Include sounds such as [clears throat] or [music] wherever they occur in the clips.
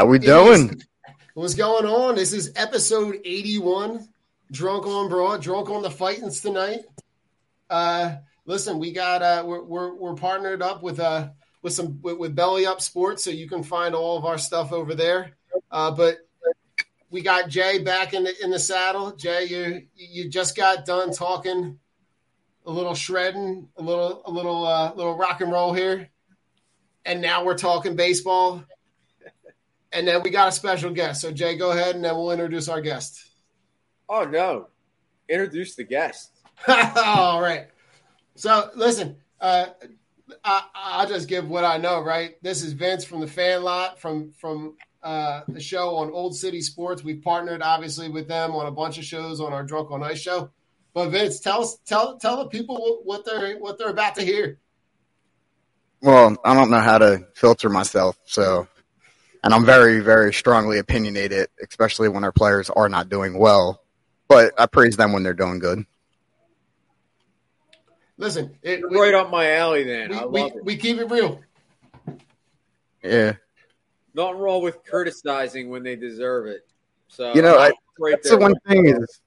How we doing? what's going on? This is episode 81. Drunk on Broad, drunk on the Fightins tonight. Uh listen, we got uh we're we're, we're partnered up with uh with some with, with, Belly Up Sports, so you can find all of our stuff over there. Uh but we got Jay back in the in the saddle. Jay, you you just got done talking a little shredding, a little a little uh little rock and roll here. And now we're talking baseball and then we got a special guest. So Jay, go ahead, and then we'll introduce our guest. Oh no, introduce the guest. [laughs] All right. So listen, uh, I, will just give what I know. Right, this is Vince from the Phan Lot from from uh, the show on Old City Sports. We've partnered obviously with them on a bunch of shows on our Drunk on Ice show. But Vince, tell us, tell tell the people what they're what they're about to hear. Well, I don't know how to filter myself, so and I'm very, very strongly opinionated, especially when our players are not doing well. But I praise them when they're doing good. Listen, it, we, right up my alley. Then we, I we, it. We keep it real. Yeah. Nothing wrong with criticizing when they deserve it. So you know, I, right that's the one thing is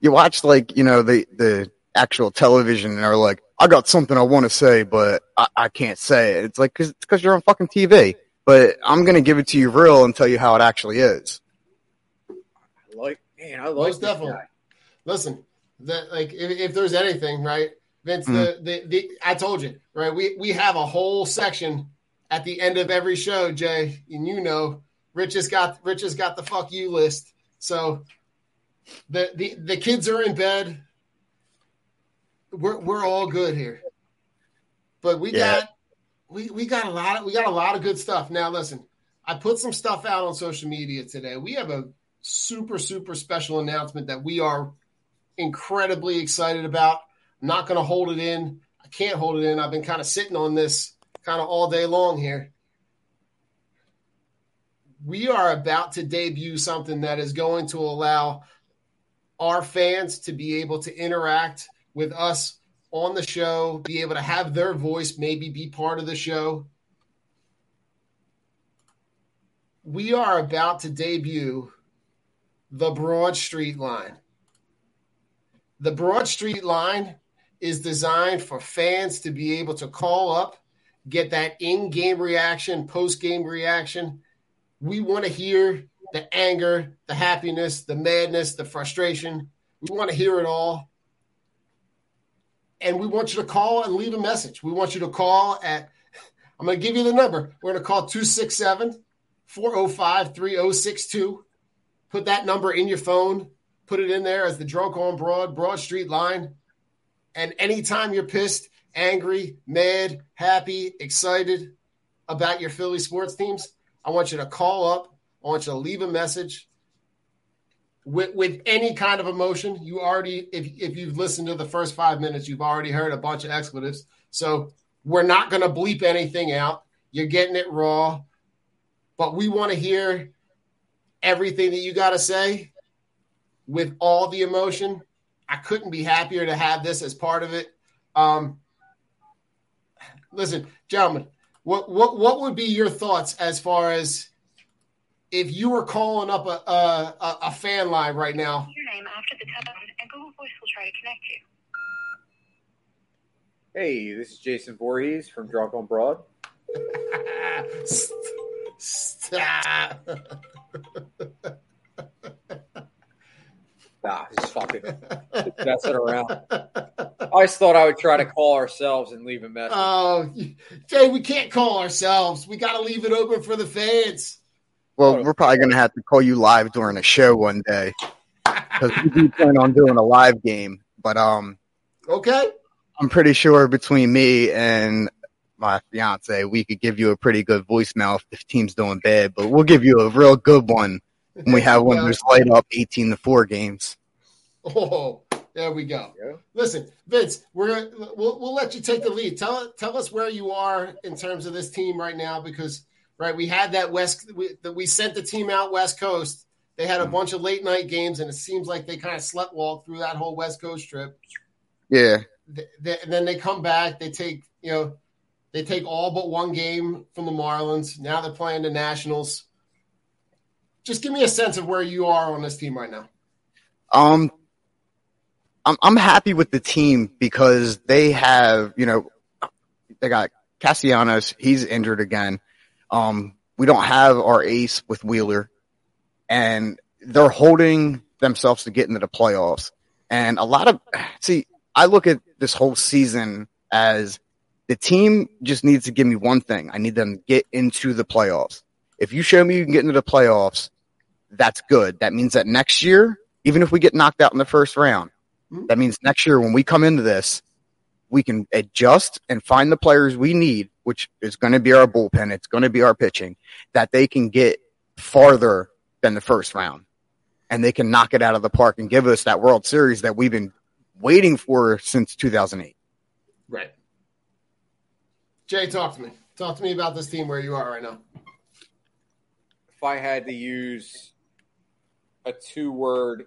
you watch like you know the the actual television and are like, I got something I want to say, but I, I can't say it. It's like because because you're on fucking TV but I'm going to give it to you real and tell you how it actually is. I like, man, I like Most definitely. Guy. Listen, that like if, if, there's anything, right, Vince, mm-hmm. the, the the I told you, right, we we have a whole section at the end of every show, Jay, and you know, Rich has got Rich has got the fuck you list, so the the the kids are in bed. We're we're all good here, but we yeah. got we, we got a lot of we got a lot of good stuff. Now listen, I put some stuff out on social media today. We have a super super special announcement that we are incredibly excited about. I'm not going to hold it in. I can't hold it in. I've been kind of sitting on this kind of all day long here. We are about to debut something that is going to allow our fans to be able to interact with us on the show, be able to have their voice maybe be part of the show. We are about to debut the Broad Street line. The Broad Street line is designed for fans to be able to call up, get that in game reaction, post game reaction. We want to hear the anger, the happiness, the madness, the frustration. We want to hear it all and we want you to call and leave a message. We want you to call at I'm going to give you the number. We're going to call 267 405 3062. Put that number in your phone. Put it in there as the Drunk on Broad, Broad Street line. And anytime you're pissed, angry, mad, happy, excited about your Philly sports teams, I want you to call up. I want you to leave a message with, with any kind of emotion. You already, if, if you've listened to the first five minutes, you've already heard a bunch of expletives. So we're not going to bleep anything out. You're getting it raw, but we want to hear everything that you got to say with all the emotion. I couldn't be happier to have this as part of it. Um, listen, gentlemen, what what what would be your thoughts as far as if you were calling up a a, a fan line right now? Your name after the tone, and Google Voice will try to connect you. Hey, this is Jason Voorhees from Drunk on Broad. Stop. [laughs] Nah, just fucking messing around. I just thought I would try to call ourselves and leave a message. Oh, Jay, we can't call ourselves. We got to leave it open for the fans. Well, we're probably going to have to call you live during a show one day because we do plan on doing a live game. But um, Okay. I'm pretty sure between me and my fiance, we could give you a pretty good voicemail if the team's doing bad. But we'll give you a real good one when we have one [laughs] of those light up 18 to four games. Oh, there we go. Yeah. Listen, Vince, we're gonna we'll, we'll let you take the lead. Tell tell us where you are in terms of this team right now, because right we had that west we, we sent the team out west coast. They had a bunch of late night games, and it seems like they kind of slept walk through that whole west coast trip. Yeah. Th- th- and then they come back. They take you know they take all but one game from the Marlins. Now they're playing the Nationals. Just give me a sense of where you are on this team right now. Um, I'm I'm happy with the team because they have you know they got Castellanos. He's injured again. Um, we don't have our ace with Wheeler, and they're holding themselves to get into the playoffs. And a lot of see, I look at this whole season as the team just needs to give me one thing. I need them to get into the playoffs. If you show me you can get into the playoffs, that's good. That means that next year, even if we get knocked out in the first round, Mhm. that means next year when we come into this, we can adjust and find the players we need, which is going to be our bullpen. It's going to be our pitching that they can get farther than the first round and they can knock it out of the park and give us that World Series that we've been waiting for since 2008. Right. Jay, talk to me. Talk to me about this team where you are right now. if I had to use a two word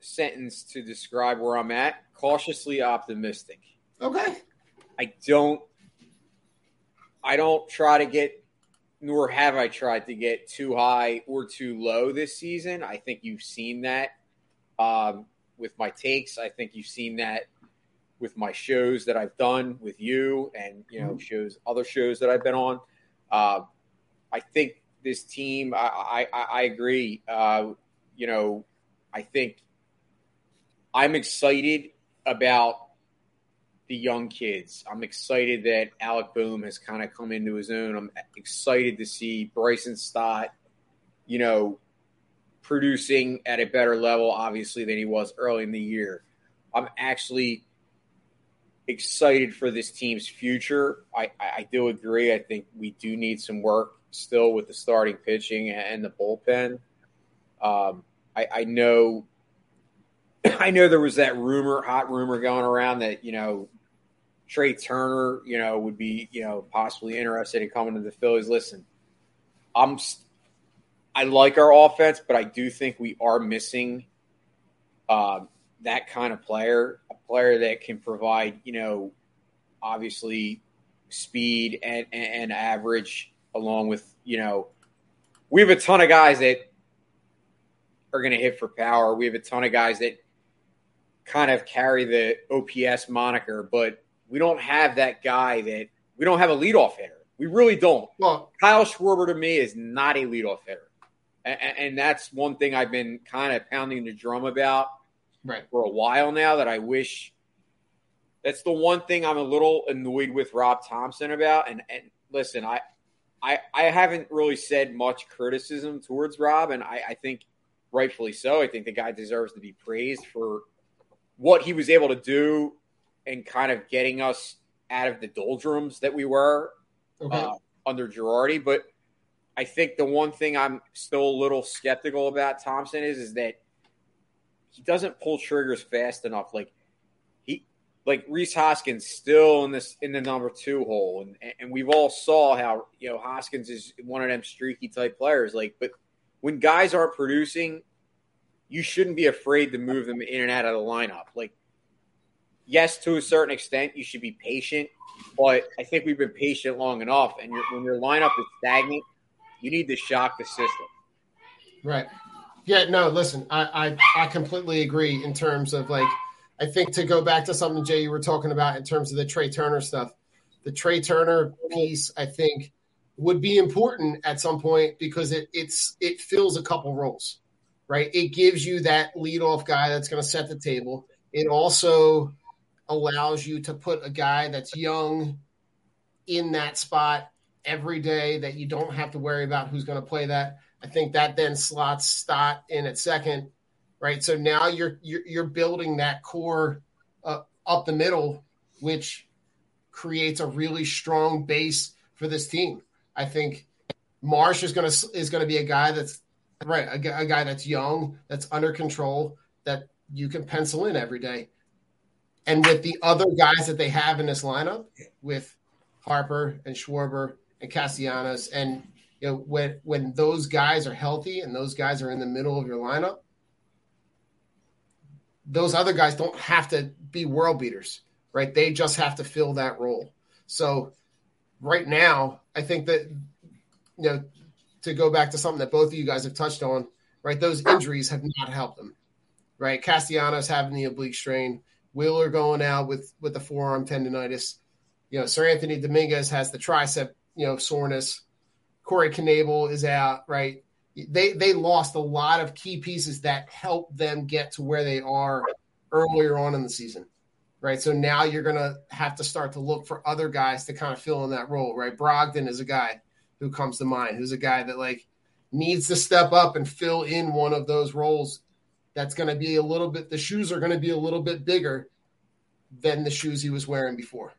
sentence to describe where I'm at, cautiously optimistic. Okay. I don't I don't try to get nor have I tried to get too high or too low this season. I think you've seen that um, with my takes. I think you've seen that with my shows that I've done with you and you know shows other shows that I've been on. Uh, I think this team. I I, I agree. Uh, you know, I think I'm excited about the young kids. I'm excited that Alec Bohm has kind of come into his own. I'm excited to see Bryson Stott, you know, producing at a better level, obviously, than he was early in the year. I'm actually excited for this team's future. I, I, do agree. I think we do need some work still with the starting pitching and the bullpen. Um, I, I know [clears throat] I know there was that rumor, hot rumor going around that, you know, Trea Turner, you know, would be, you know, possibly interested in coming to the Phillies. Listen, I'm, I like our offense, but I do think we are missing uh, that kind of player, a player that can provide, you know, obviously speed and, and, and average, along with, you know, we have a ton of guys that are going to hit for power. We have a ton of guys that kind of carry the OPS moniker, but we don't have that guy that we don't have a leadoff hitter. We really don't. Well, Kyle Schwarber to me is not a leadoff hitter. And, and that's one thing I've been kind of pounding the drum about right. for a while now that I wish that's the one thing I'm a little annoyed with Rob Thomson about. And and listen, I I I haven't really said much criticism towards Rob, and I, I think rightfully so. I think the guy deserves to be praised for what he was able to do and kind of getting us out of the doldrums that we were Okay. uh, under Girardi. But I think the one thing I'm still a little skeptical about Thomson is is that he doesn't pull triggers fast enough. Like he, like Rhys Hoskins, still in this in the number two hole, and and we've all saw how you know Hoskins is one of them streaky type players. Like, but when guys aren't producing, you shouldn't be afraid to move them in and out of the lineup. Like, yes, to a certain extent, you should be patient, but I think we've been patient long enough. And when your lineup is stagnant, you need to shock the system. Right. Yeah, no, listen, I, I I completely agree in terms of like I think to go back to something Jay you were talking about in terms of the Trea Turner stuff. The Trea Turner piece I think would be important at some point because it it's it fills a couple roles. Right? It gives you that leadoff guy that's going to set the table. It also allows you to put a guy that's young in that spot every day that you don't have to worry about who's going to play that. I think that then slots Stott in at second, right? So now you're you're, you're building that core uh, up the middle, which creates a really strong base for this team. I think Marsh is going to is going to be a guy that's right, a, a guy that's young, that's under control, that you can pencil in every day. And with the other guys that they have in this lineup, with Harper and Schwarber and Castellanos, and you know when when those guys are healthy and those guys are in the middle of your lineup, those other guys don't have to be world beaters, right? They just have to fill that role. So right now, I think that you know to go back to something that both of you guys have touched on, right? Those injuries have not helped them, right? Castellanos having the oblique strain, Wheeler going out with with the forearm tendonitis. You know, Seranthony Dominguez has the tricep, you know, soreness. Corey Knebel is out, right? They they lost a lot of key pieces that helped them get to where they are earlier on in the season, right? So now you're gonna have to start to look for other guys to kind of fill in that role, right? Brogdon is a guy who comes to mind, who's a guy that like needs to step up and fill in one of those roles. That's going to be a little bit. The shoes are going to be a little bit bigger than the shoes he was wearing before.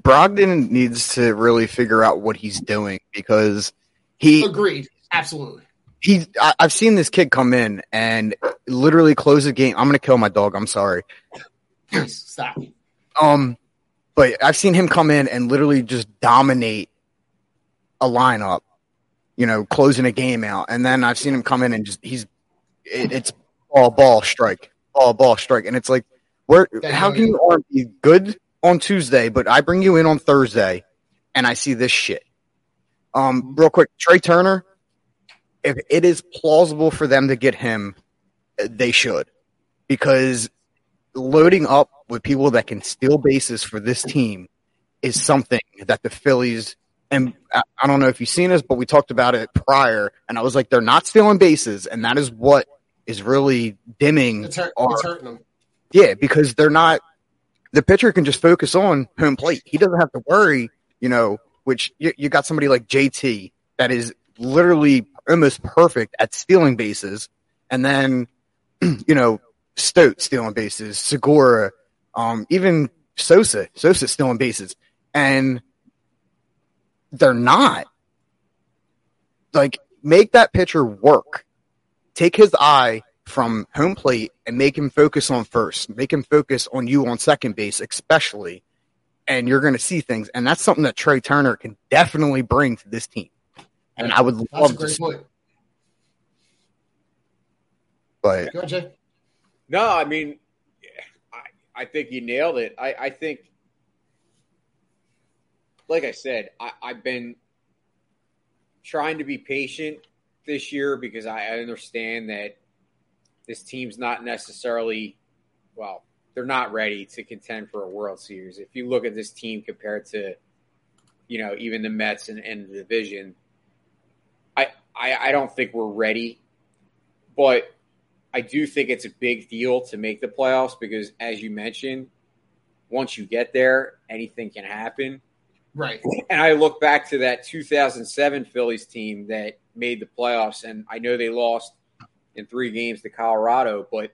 Brogdon needs to really figure out what he's doing because he Agreed. Absolutely. he I, I've seen this kid come in and literally close the game. I'm gonna kill my dog. I'm sorry. Please stop. Um, but I've seen him come in and literally just dominate a lineup. You know, closing a game out, and then I've seen him come in and just he's it, it's ball ball strike ball ball strike, and it's like where how can you be good on Tuesday, but I bring you in on Thursday, and I see this shit. Um, real quick, Trea Turner. If it is plausible for them to get him, they should, because loading up with people that can steal bases for this team is something that the Phillies and I don't know if you've seen this, but we talked about it prior, and I was like, they're not stealing bases, and that is what is really dimming. It's, hurt, our- it's hurting them. yeah, because they're not. The pitcher can just focus on home plate. He doesn't have to worry, you know. Which you, you got somebody like JT that is literally almost perfect at stealing bases, and then [clears throat] you know Stott stealing bases, Segura, um, even Sosa, Sosa stealing bases, and they're not like make that pitcher work. Take his eye from home plate and make him focus on first. Make him focus on you on second base, especially, and you're going to see things. And that's something that Trea Turner can definitely bring to this team. And I would That's love to, great see, point. but Go ahead, Jay. No, I mean, I, I think you nailed it. I, I think, like I said, I, I've been trying to be patient this year because I, I understand that this team's not necessarily, well, they're not ready to contend for a World Series. If you look at this team compared to, you know, even the Mets and, and the division, I, I, I don't think we're ready. But I do think it's a big deal to make the playoffs because, as you mentioned, once you get there, anything can happen. Right. And I look back to that 2007 Phillies team that made the playoffs, and I know they lost in three games to Colorado, but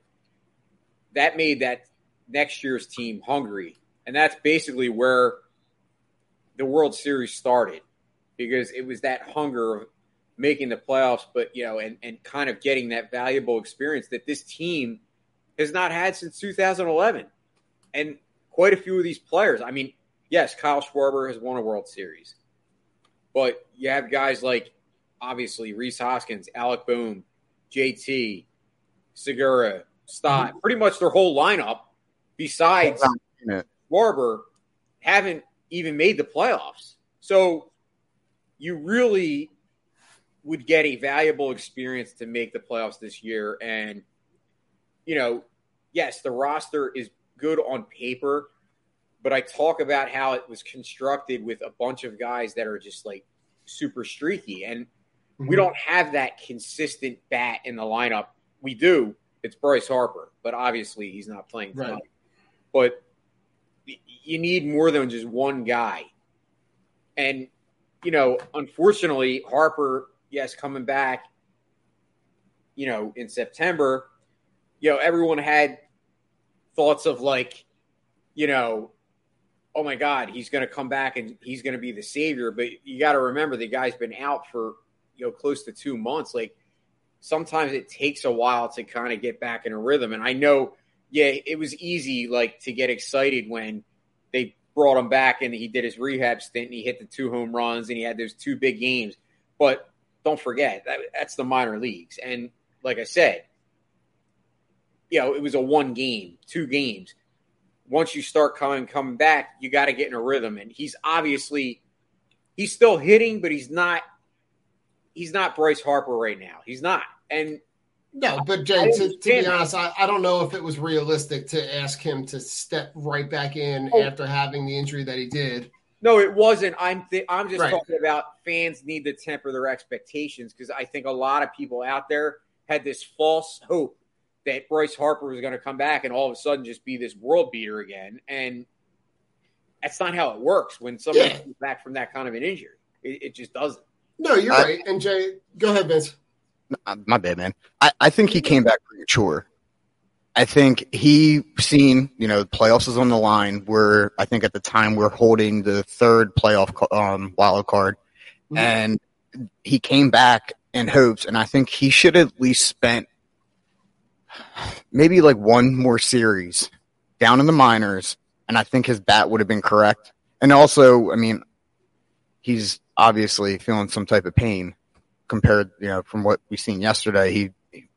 that made that next year's team hungry. And that's basically where the World Series started because it was that hunger of making the playoffs, but, you know, and, and kind of getting that valuable experience that this team has not had since 2011. And quite a few of these players, I mean, yes, Kyle Schwarber has won a World Series, but you have guys like obviously Rhys Hoskins, Alec Bohm, JT, Segura, Stott, mm-hmm. pretty much their whole lineup, besides Schwarber, haven't even made the playoffs. So you really would get a valuable experience to make the playoffs this year. And, you know, yes, the roster is good on paper, but I talk about how it was constructed with a bunch of guys that are just like super streaky. And mm-hmm. we don't have that consistent bat in the lineup. We do. It's Bryce Harper, but obviously he's not playing tonight. Right. But you need more than just one guy. And, you know, unfortunately, Harper, yes, coming back, you know, in September, you know, everyone had thoughts of like, you know, oh my God, he's going to come back and he's going to be the savior. But you got to remember the guy's been out for, you know, close to two months. Like sometimes it takes a while to kind of get back in a rhythm. And I know, yeah, it was easy like to get excited when they brought him back and he did his rehab stint and he hit the two home runs and he had those two big games. But don't forget that that's the minor leagues. And like I said, you know, it was a one game, two games once you start coming coming back, you got to get in a rhythm. And he's obviously he's still hitting, but he's not he's not Bryce Harper right now. He's not. And no, but Jay, to, to, be honest, I, I, don't know if it was realistic to ask him to step right back in oh. after having the injury that he did. No, it wasn't. I'm th- I'm just right. talking about fans need to temper their expectations because I think a lot of people out there had this false hope that Bryce Harper was going to come back and all of a sudden just be this world beater again. And that's not how it works when somebody yeah. comes back from that kind of an injury. It, it just doesn't. No, you're uh, right. And Jay, go ahead, Vince. My bad, man. I, I think he came back premature. I think he seen, you know, playoffs is on the line. Where I think at the time we're holding the third playoff um, wild card, mm-hmm. and he came back in hopes, and I think he should at least spent maybe like one more series down in the minors, and I think his bat would have been correct. And also, I mean, he's obviously feeling some type of pain compared, you know, from what we seen yesterday. He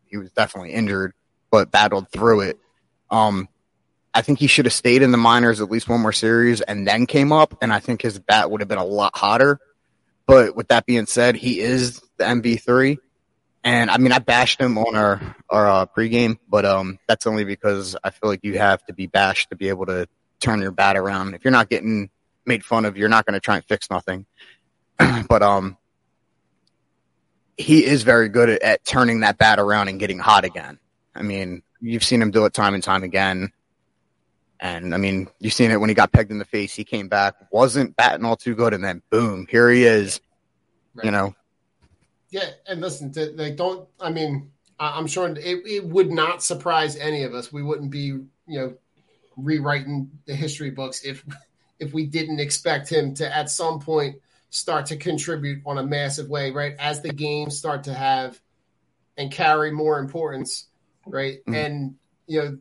he was definitely injured, but battled through it. Um, I think he should have stayed in the minors at least one more series and then came up, and I think his bat would have been a lot hotter. But with that being said, he is the MV three, and I mean, I bashed him on our our uh, pregame, but um, that's only because I feel like you have to be bashed to be able to turn your bat around. If you're not getting made fun of, you're not going to try and fix nothing. [clears throat] but um, he is very good at, at turning that bat around and getting hot again. I mean, you've seen him do it time and time again. And I mean, you've seen it when he got pegged in the face. He came back, wasn't batting all too good, and then boom, here he is. Right. You know, yeah, and listen, to, like, don't. I mean, I'm sure it, it would not surprise any of us. We wouldn't be, you know, rewriting the history books if if we didn't expect him to at some point start to contribute on a massive way, right? As the games start to have and carry more importance, right? Mm-hmm. And you know,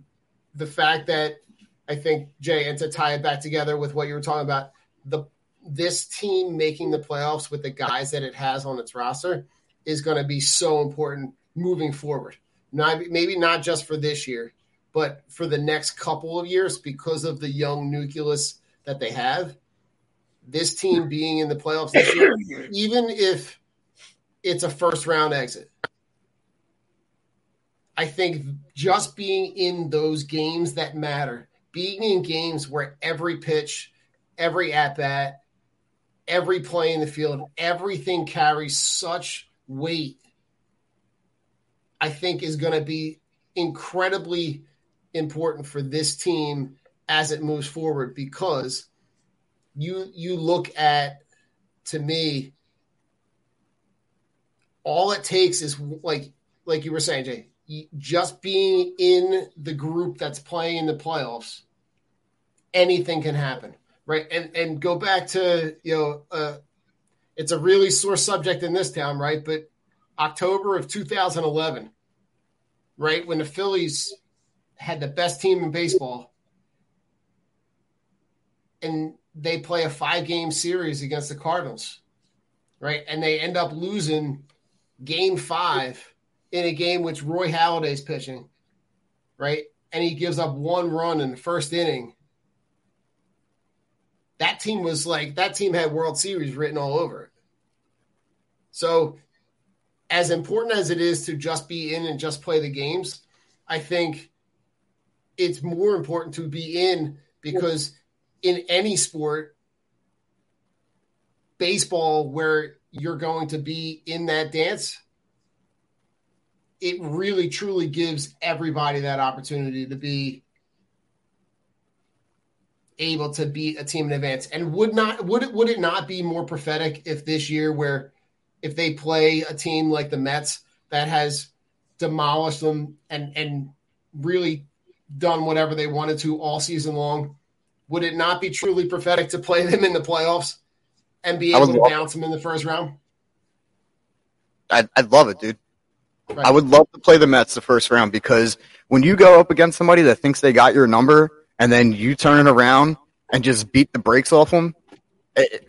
the fact that I think Jay, and to tie it back together with what you were talking about, the this team making the playoffs with the guys that it has on its roster is going to be so important moving forward. Not maybe not just for this year, but for the next couple of years because of the young nucleus that they have. This team being in the playoffs this year, [coughs] even if it's a first round exit, I think just being in those games that matter, being in games where every pitch, every at bat, every play in the field, everything carries such weight, I think is going to be incredibly important for this team as it moves forward because you you look at to me all it takes is like like you were saying Jay just being in the group that's playing in the playoffs anything can happen right? And and go back to you know uh, it's a really sore subject in this town right but October of 2011 right when the Phillies had the best team in baseball and they play a five game series against the Cardinals, right? And they end up losing game five in a game which Roy Halladay's pitching, right? And he gives up one run in the first inning. That team was like, that team had World Series written all over it. So, as important as it is to just be in and just play the games, I think it's more important to be in because in any sport, baseball, where you're going to be in that dance, it really truly gives everybody that opportunity to be able to beat a team in advance. And would not would it would it not be more prophetic if this year where if they play a team like the Mets that has demolished them and and really done whatever they wanted to all season long, would it not be truly prophetic to play them in the playoffs and be able to bounce them in the first round? I'd, I'd love it, dude. Right. I would love to play the Mets the first round because when you go up against somebody that thinks they got your number and then you turn it around and just beat the brakes off them, it,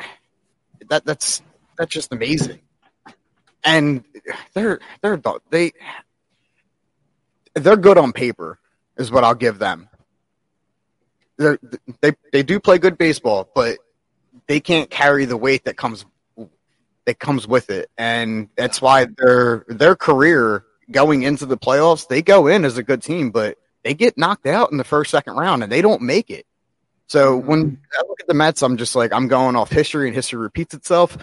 that that's that's just amazing. And they're they're they they're good on paper, is what I'll give them they they they do play good baseball, but they can't carry the weight that comes that comes with it, and that's why their their career going into the playoffs, they go in as a good team, but they get knocked out in the first second round and they don't make it. So mm-hmm. when I look at the Mets, I'm just like I'm going off history, and history repeats itself.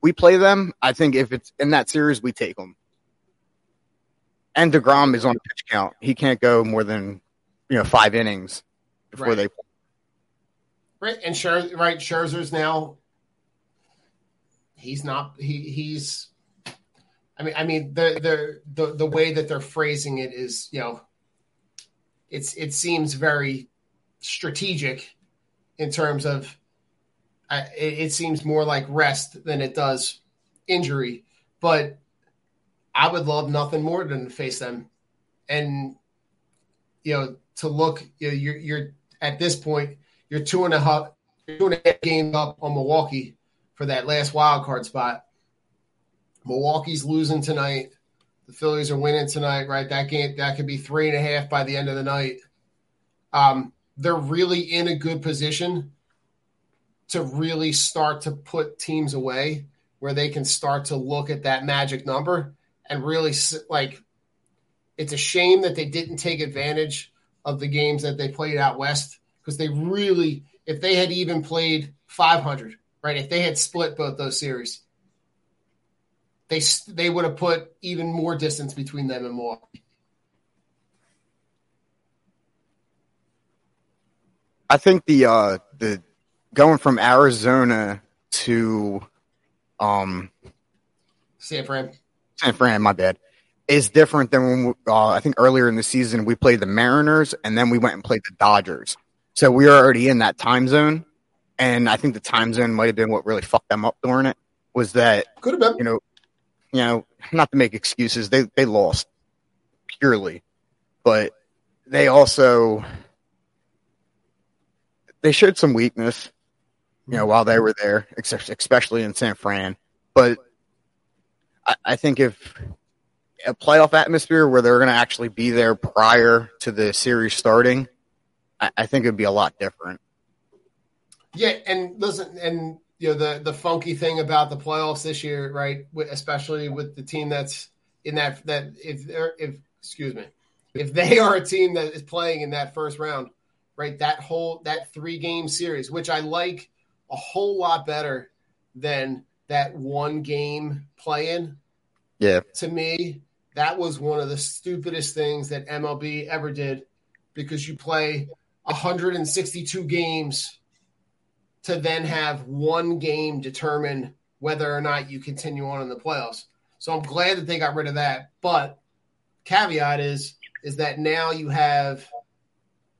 We play them. I think if it's in that series, we take them. And Degrom is on pitch count. He can't go more than you know five innings before right. they right and Scher, right Scherzer's now he's not he he's I mean I mean the the the the way that they're phrasing it is you know it's it seems very strategic in terms of uh, it, it seems more like rest than it does injury but I would love nothing more than to face them and you know to look you know, you're you're at this point, you're two and a half, two and a half games up on Milwaukee for that last wild card spot. Milwaukee's losing tonight. The Phillies are winning tonight, right? That game that could be three and a half by the end of the night. Um, they're really in a good position to really start to put teams away where they can start to look at that magic number and really like it's a shame that they didn't take advantage of the games that they played out west because they really, if they had even played 500, right? If they had split both those series, they they would have put even more distance between them and Milwaukee. I think the uh the going from Arizona to um San Fran. San Fran, my bad is different than when we, uh, I think earlier in the season we played the Mariners and then we went and played the Dodgers. So we were already in that time zone, and I think the time zone might have been what really fucked them up during it. Was that could have been you know, you know, not to make excuses, they they lost purely, but they also they showed some weakness, you know, while they were there, especially in San Fran. But I, I think if a playoff atmosphere where they're going to actually be there prior to the series starting, I, I think it'd be a lot different. Yeah, and listen, and you know the the funky thing about the playoffs this year, right? Especially with the team that's in that that if they're if excuse me, if they are a team that is playing in that first round, right? That whole that three game series, which I like a whole lot better than that one game play in. Yeah. To me, that was one of the stupidest things that MLB ever did because you play 162 games to then have one game determine whether or not you continue on in the playoffs. So I'm glad that they got rid of that. But caveat is is that now you have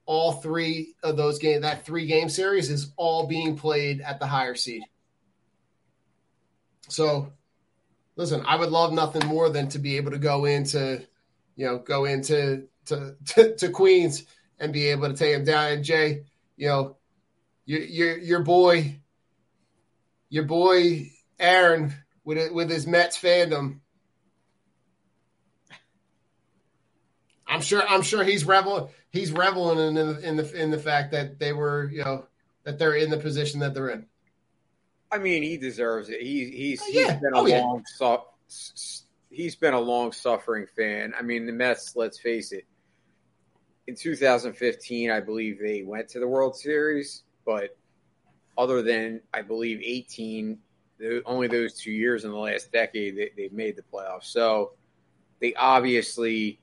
all three of those games. That three game series is all being played at the higher seed. So, listen, I would love nothing more than to be able to go into, you know, go into to [laughs] to, to Queens and be able to take him down. And Jay, you know, your your your boy, your boy Aaron with with his Mets fandom. I'm sure. I'm sure he's revel. He's reveling in the, in the in the fact that they were, you know, that they're in the position that they're in. I mean, he deserves it. He, he's Oh, yeah. he's been a Oh, yeah. long su- he's been a long suffering fan. I mean, the Mets. Let's face it. In 2015, I believe they went to the World Series, but other than I believe 18, the, only those two years in the last decade they, they've made the playoffs. So they obviously,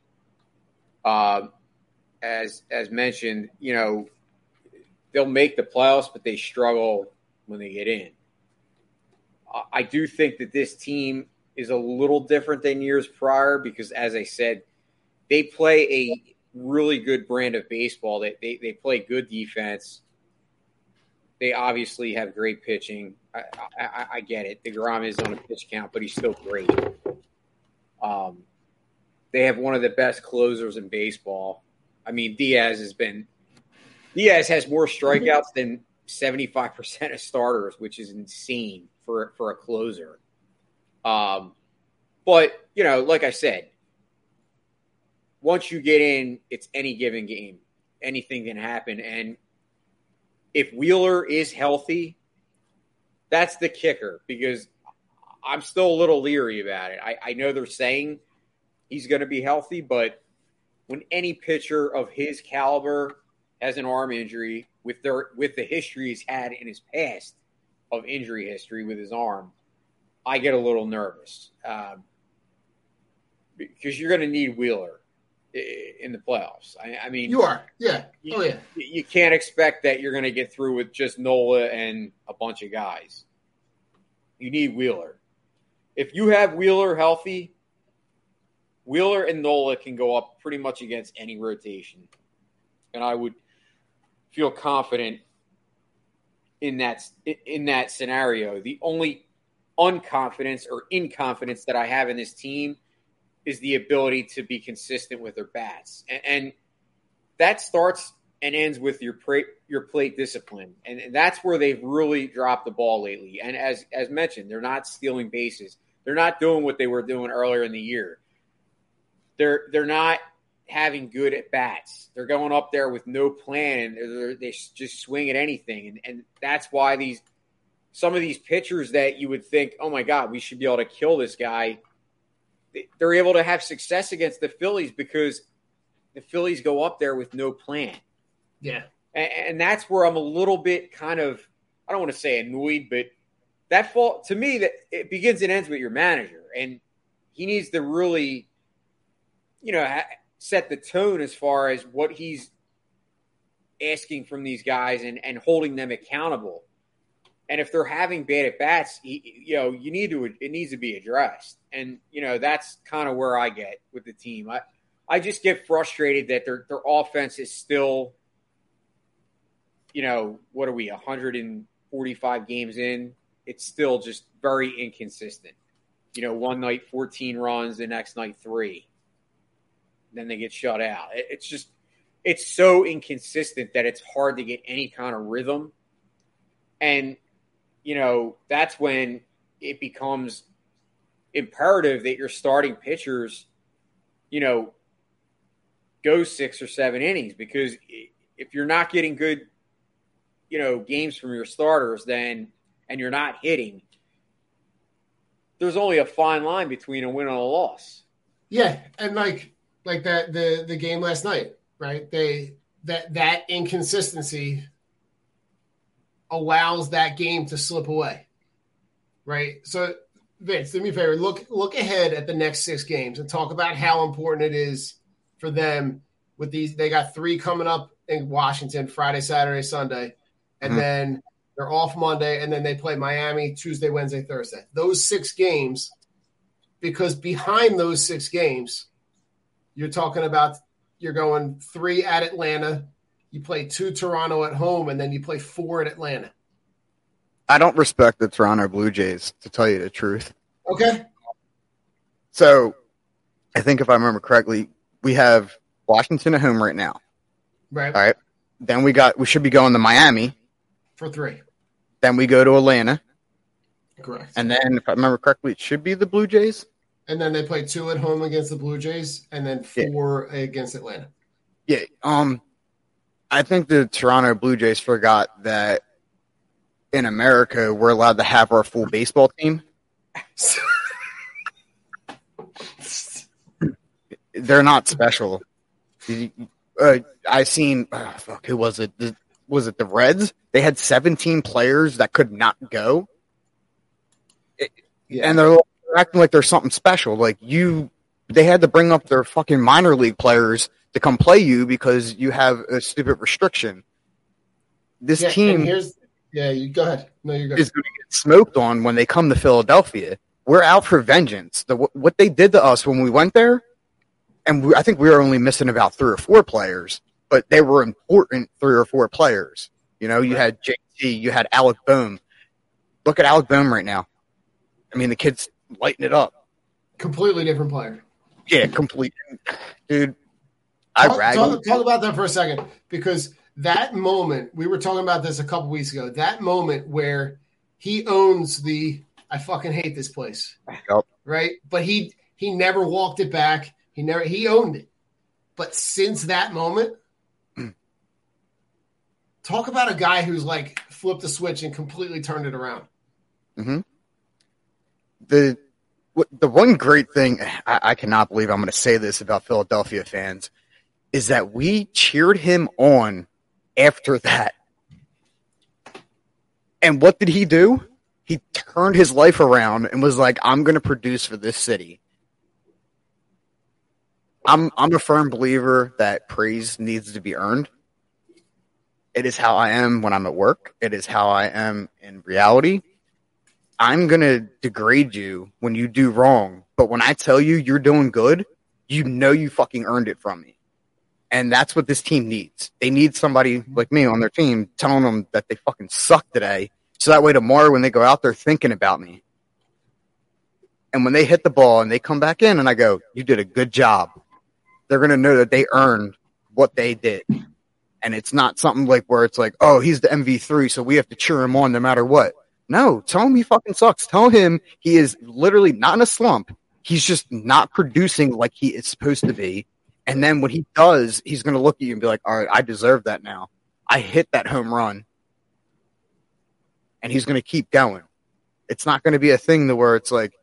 um, as as mentioned, you know, they'll make the playoffs, but they struggle when they get in. I- I do think that this team is a little different than years prior because, as I said, they play a really good brand of baseball. They, they, they play good defense. They obviously have great pitching. I, I, I get it. The DeGrom is on a pitch count, but he's still great. Um, they have one of the best closers in baseball. I mean, Diaz has been Diaz has more strikeouts than 75% of starters, which is insane for for a closer. Um, but you know, like I said, once you get in, it's any given game. Anything can happen, and if Wheeler is healthy, that's the kicker because I'm still a little leery about it. I, I know they're saying he's going to be healthy, but when any pitcher of his caliber has an arm injury with their with the history he's had in his past of injury history with his arm, I get a little nervous um, because you're going to need Wheeler in the playoffs. I, I mean, You are, yeah. you, Oh yeah. you can't expect that you're going to get through with just Nola and a bunch of guys. You need Wheeler. If you have Wheeler healthy, Wheeler and Nola can go up pretty much against any rotation. And I would feel confident in that in that scenario. The only unconfidence or inconfidence that I have in this team is the ability to be consistent with their bats. And, and that starts and ends with your pra- your plate discipline, and, and that's where they've really dropped the ball lately. And as as mentioned, they're not stealing bases. They're not doing what they were doing earlier in the year. They're they're not having good at bats. They're going up there with no plan. They're, they just swing at anything, and and that's why these some of these pitchers that you would think, oh my god, we should be able to kill this guy. They- They're able to have success against the Phillies because the Phillies go up there with no plan. Yeah. And, and that's where I'm a little bit kind of I don't want to say annoyed, but that fall to me that it begins and ends with your manager, and he needs to really, you know, ha- set the tone as far as what he's asking from these guys and and holding them accountable. And if they're having bad at bats, you know, you need to it needs to be addressed. And you know, that's kind of where I get with the team. I I just get frustrated that their their offense is still you know, what are we, 145 games in? It's still just very inconsistent. You know, one night 14 runs, the next night three. Then they get shut out. It- It's just, it's so inconsistent that it's hard to get any kind of rhythm. And, you know, that's when it becomes imperative that your starting pitchers, you know, go six or seven innings because if you're not getting good you know games from your starters then and you're not hitting there's only a fine line between a win and a loss Yeah, and like like that the the game last night, right? They that that inconsistency allows that game to slip away. Right? So Vince, do me a favor, look look ahead at the next 6 games and talk about how important it is for them with these they got 3 coming up in Washington Friday, Saturday, Sunday, and Mhm. then they're off Monday, and then they play Miami Tuesday, Wednesday, Thursday. Those six games, because behind those six games, you're talking about you're going three at Atlanta, you play two Toronto at home, and then you play four at Atlanta. I don't respect the Toronto Blue Jays, to tell you the truth. Okay. So I think if I remember correctly, we have Washington at home right now. Right. All right. Then we got we should be going to Miami. For three. Then we go to Atlanta. Correct. And then if I remember correctly, it should be the Blue Jays. And then they play two at home against the Blue Jays, and then Yeah. four against Atlanta. Yeah. Um I think the Toronto Blue Jays forgot that in America we're allowed to have our full baseball team. [laughs] They're not special. Uh, I seen uh, fuck who was it? The, was it the Reds? They had 17 players that could not go. Yeah. and they're acting like there's something special. Like you, they had to bring up their fucking minor league players to come play you because you have a stupid restriction. This Yeah, team here's yeah, you go ahead. No, you're good. is going to get smoked on when they come to Philadelphia. We're out for vengeance. The, what they did to us when we went there, and we, I think we were only missing about three or four players, but they were important three or four players. You know, you had JT, you had Alec Bohm. Look at Alec Bohm right now. I mean, the kid's lighting it up. Completely different player. Yeah, complete, dude. I talk, talk, talk about that for a second because that moment we were talking about this a couple weeks ago. That moment where he owns the I fucking hate this place, Yup. right? But he he never walked it back. He never he owned it. But since that moment, [clears throat] talk about a guy who's like flipped the switch and completely turned it around. Mm-hmm. the the one great thing I, I cannot believe I'm going to say this about Philadelphia fans is that we cheered him on after that. And what did he do? He turned his life around and was like, "I'm going to produce for this city." I'm I'm a firm believer that praise needs to be earned. It is how I am when I'm at work. It is how I am in reality. I'm gonna degrade you when you do wrong, but when I tell you you're doing good, you know you fucking earned it from me. And that's what this team needs. They need somebody like me on their team telling them that they fucking suck today. So that way tomorrow when they go out there thinking about me. And when they hit the ball and they come back in and I go, You did a good job, they're gonna know that they earned what they did. And it's not something like where it's like, oh, he's the MV3, so we have to cheer him on no matter what. No, tell him he fucking sucks. Tell him he is literally not in a slump. He's just not producing like he is supposed to be. And then when he does, he's going to look at you and be like, all right, I deserve that now. I hit that home run. And he's going to keep going. It's not going to be a thing to where it's like,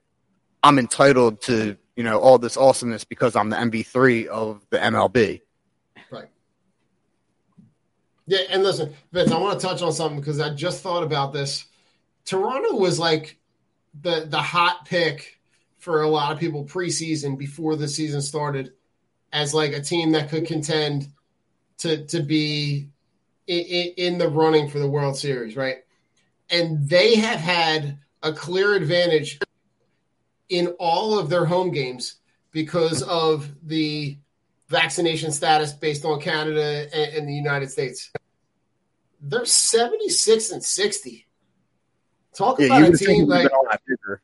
I'm entitled to, you know, all this awesomeness because I'm the MV3 of the MLB. Right. Yeah, and listen, Vince, I want to touch on something because I just thought about this. Toronto was like the the hot pick for a lot of people preseason before the season started as like a team that could contend to to be in, in the running for the World Series, right? And they have had a clear advantage in all of their home games because of the vaccination status based on Canada and, and the United States. They're 76 and 60. Talk Yeah, about a team like been on that figure.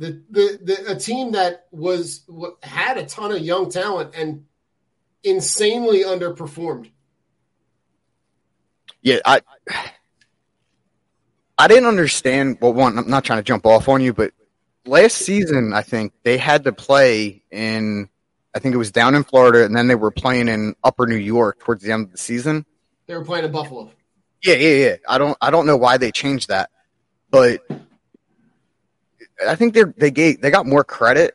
The, the, the a team that was had a ton of young talent and insanely underperformed. Yeah, I I didn't understand. Well, one, I'm not trying to jump off on you, but last season I think they had to play in. I think it was down in Florida, and then they were playing in Upper New York towards the end of the season. They were playing in Buffalo. Yeah, yeah, yeah. I don't, I don't know why they changed that, but I think they they gave they got more credit.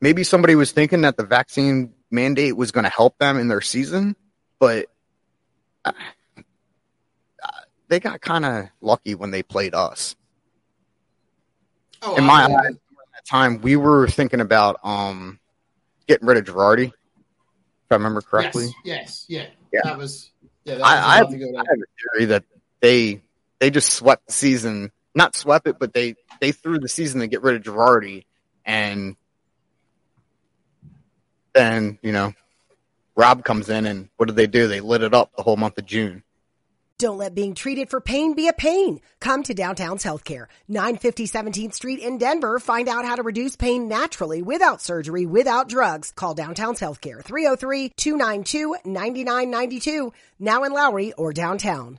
Maybe somebody was thinking that the vaccine mandate was going to help them in their season, but uh, they got kind of lucky when they played us. Oh, In my eyes, during that time, we were thinking about um getting rid of Girardi, if I remember correctly. Yes, yes, yeah. Yeah. That was Yeah, that I, I, have, about to go I have a theory that they they just swept the season, not swept it, but they they threw the season to get rid of Girardi, and then you know Rob comes in, and what did they do? They lit it up the whole month of June. Don't let being treated for pain be a pain. Come to Downtown's Healthcare, 950 17th Street in Denver. Find out how to reduce pain naturally without surgery, without drugs. Call Downtown's Healthcare, 303-292-9992, now in Lowry or downtown.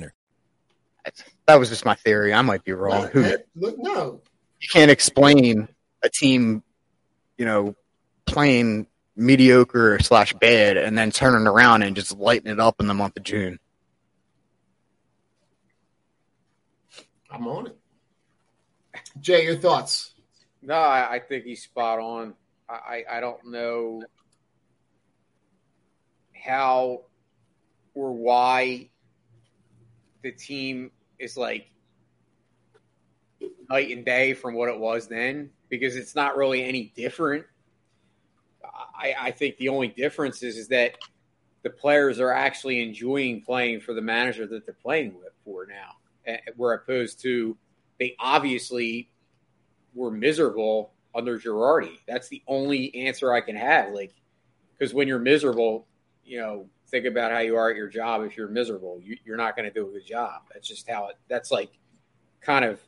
That was just my theory. I might be wrong. Who Hey, no, you can't explain a team, you know, playing mediocre slash bad and then turning around and just lighting it up in the month of June. I'm on it. Jay, your thoughts? No, I, I think he's spot on. I, I I don't know how or why the team is like night and day from what it was then because it's not really any different. I, I think the only difference is, is that the players are actually enjoying playing for the manager that they're playing with for now, eh, where opposed to they obviously were miserable under Girardi. That's the only answer I can have. Like, because when you're miserable, you know, think about how you are at your job. If you're miserable, you, you're not going to do a good job. That's just how it. That's like, kind of,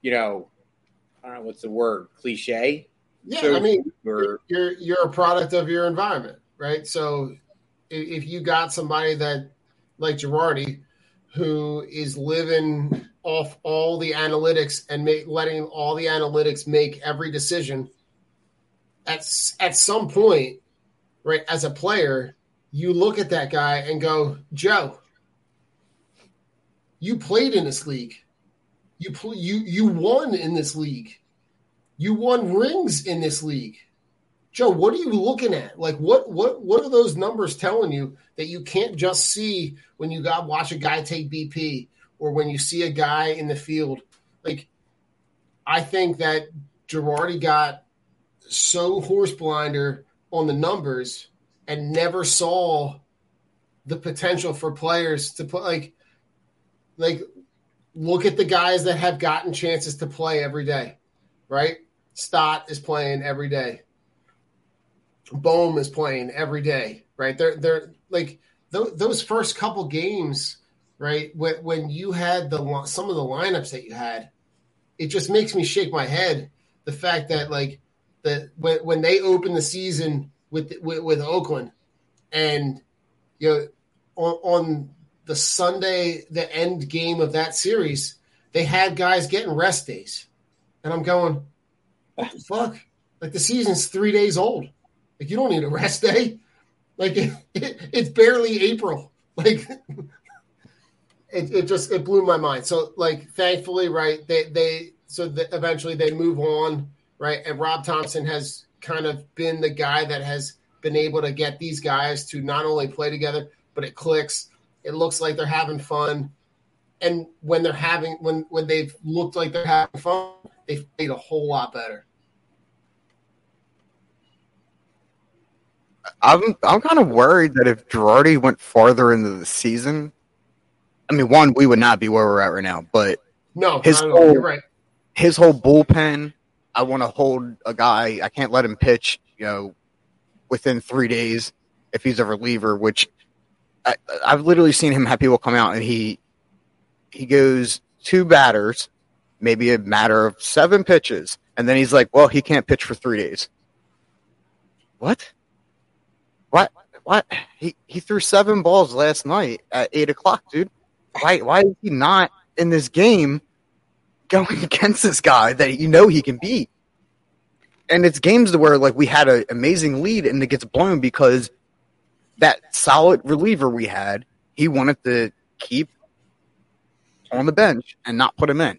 you know, I don't know what's the word, cliche. Yeah, So- I mean, or you're you're a product of your environment, right? So if you got somebody that like Girardi, who is living off all the analytics and make, letting all the analytics make every decision, at at some point, right? As a player, you look at that guy and go, Joe, you played in this league. You pl- you you won in this league. You won rings in this league. Joe, what are you looking at? Like what what what are those numbers telling you that you can't just see when you got watch a guy take BP or when you see a guy in the field? Like I think that Girardi got so horse blinder on the numbers and never saw the potential for players to put like like look at the guys that have gotten chances to play every day, right? Stott is playing every day. Bohm is playing every day, right? They're they're like th- those first couple games, right? When when you had the some of the lineups that you had, it just makes me shake my head. The fact that like that when when they opened the season with with, with Oakland, and you know on, on the Sunday the end game of that series, they had guys getting rest days, and I'm going, the fuck? Like the season's three days old. Like you don't need a rest day. Like it, it, it's barely April. Like it, it just it blew my mind. So like thankfully, right? They they so that eventually they move on, right? And Rob Thomson has kind of been the guy that has been able to get these guys to not only play together, but it clicks. It looks like they're having fun. And when they're having when when they've looked like they're having fun, they've played a whole lot better. I'm I'm kind of worried that if Girardi went farther into the season, I mean, one, we would not be where we're at right now. But No, His not at all. whole- you're right. his whole bullpen, I want to hold a guy. I can't let him pitch, you know, within three days if he's a reliever. Which I, I've literally seen him have people come out and he he goes two batters, maybe a matter of seven pitches, and then he's like, "Well, he can't pitch for three days." What? What? What? He he threw seven balls last night at eight o'clock, dude. Why? Why is he not in this game going [laughs] against this guy that you know he can beat? And it's games where like we had an amazing lead and it gets blown because that solid reliever we had he wanted to keep on the bench and not put him in.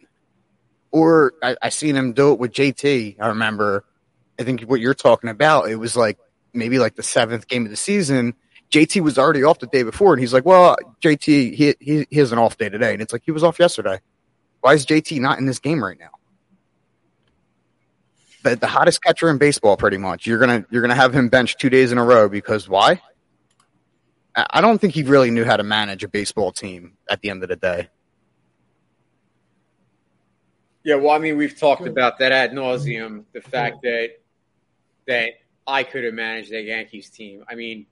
Or I, I seen him do it with JT. I remember. I think what you're talking about. It was like maybe like the seventh game of the season. JT was already off the day before, and he's like, "Well, JT, he he, he has an off day today," and it's like he was off yesterday. Why is JT not in this game right now? The, the hottest catcher in baseball, pretty much. You're gonna you're gonna have him bench two days in a row because why? I I don't think he really knew how to manage a baseball team at the end of the day. Yeah, well, I mean, we've talked about that ad nauseum. The fact that that I could have managed that Yankees team. I mean,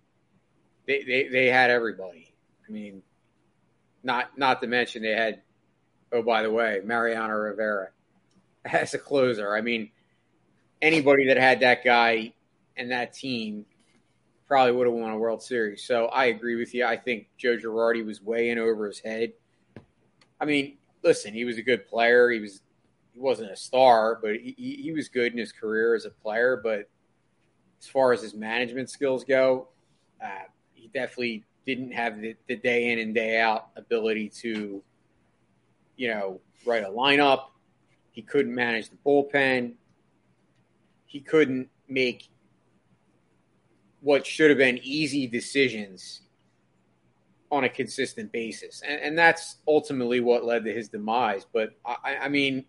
they, they they had everybody. I mean, not not to mention they had. Oh, by the way, Mariano Rivera as a closer. I mean, anybody that had that guy and that team probably would have won a World Series. So I agree with you. I think Joe Girardi was way in over his head. I mean, listen, he was a good player. He was he wasn't a star, but he, he was good in his career as a player. But as far as his management skills go, uh, he definitely didn't have the, the day in and day out ability to, you know, write a lineup. He couldn't manage the bullpen. He couldn't make what should have been easy decisions on a consistent basis. And, and that's ultimately what led to his demise. But I, I mean,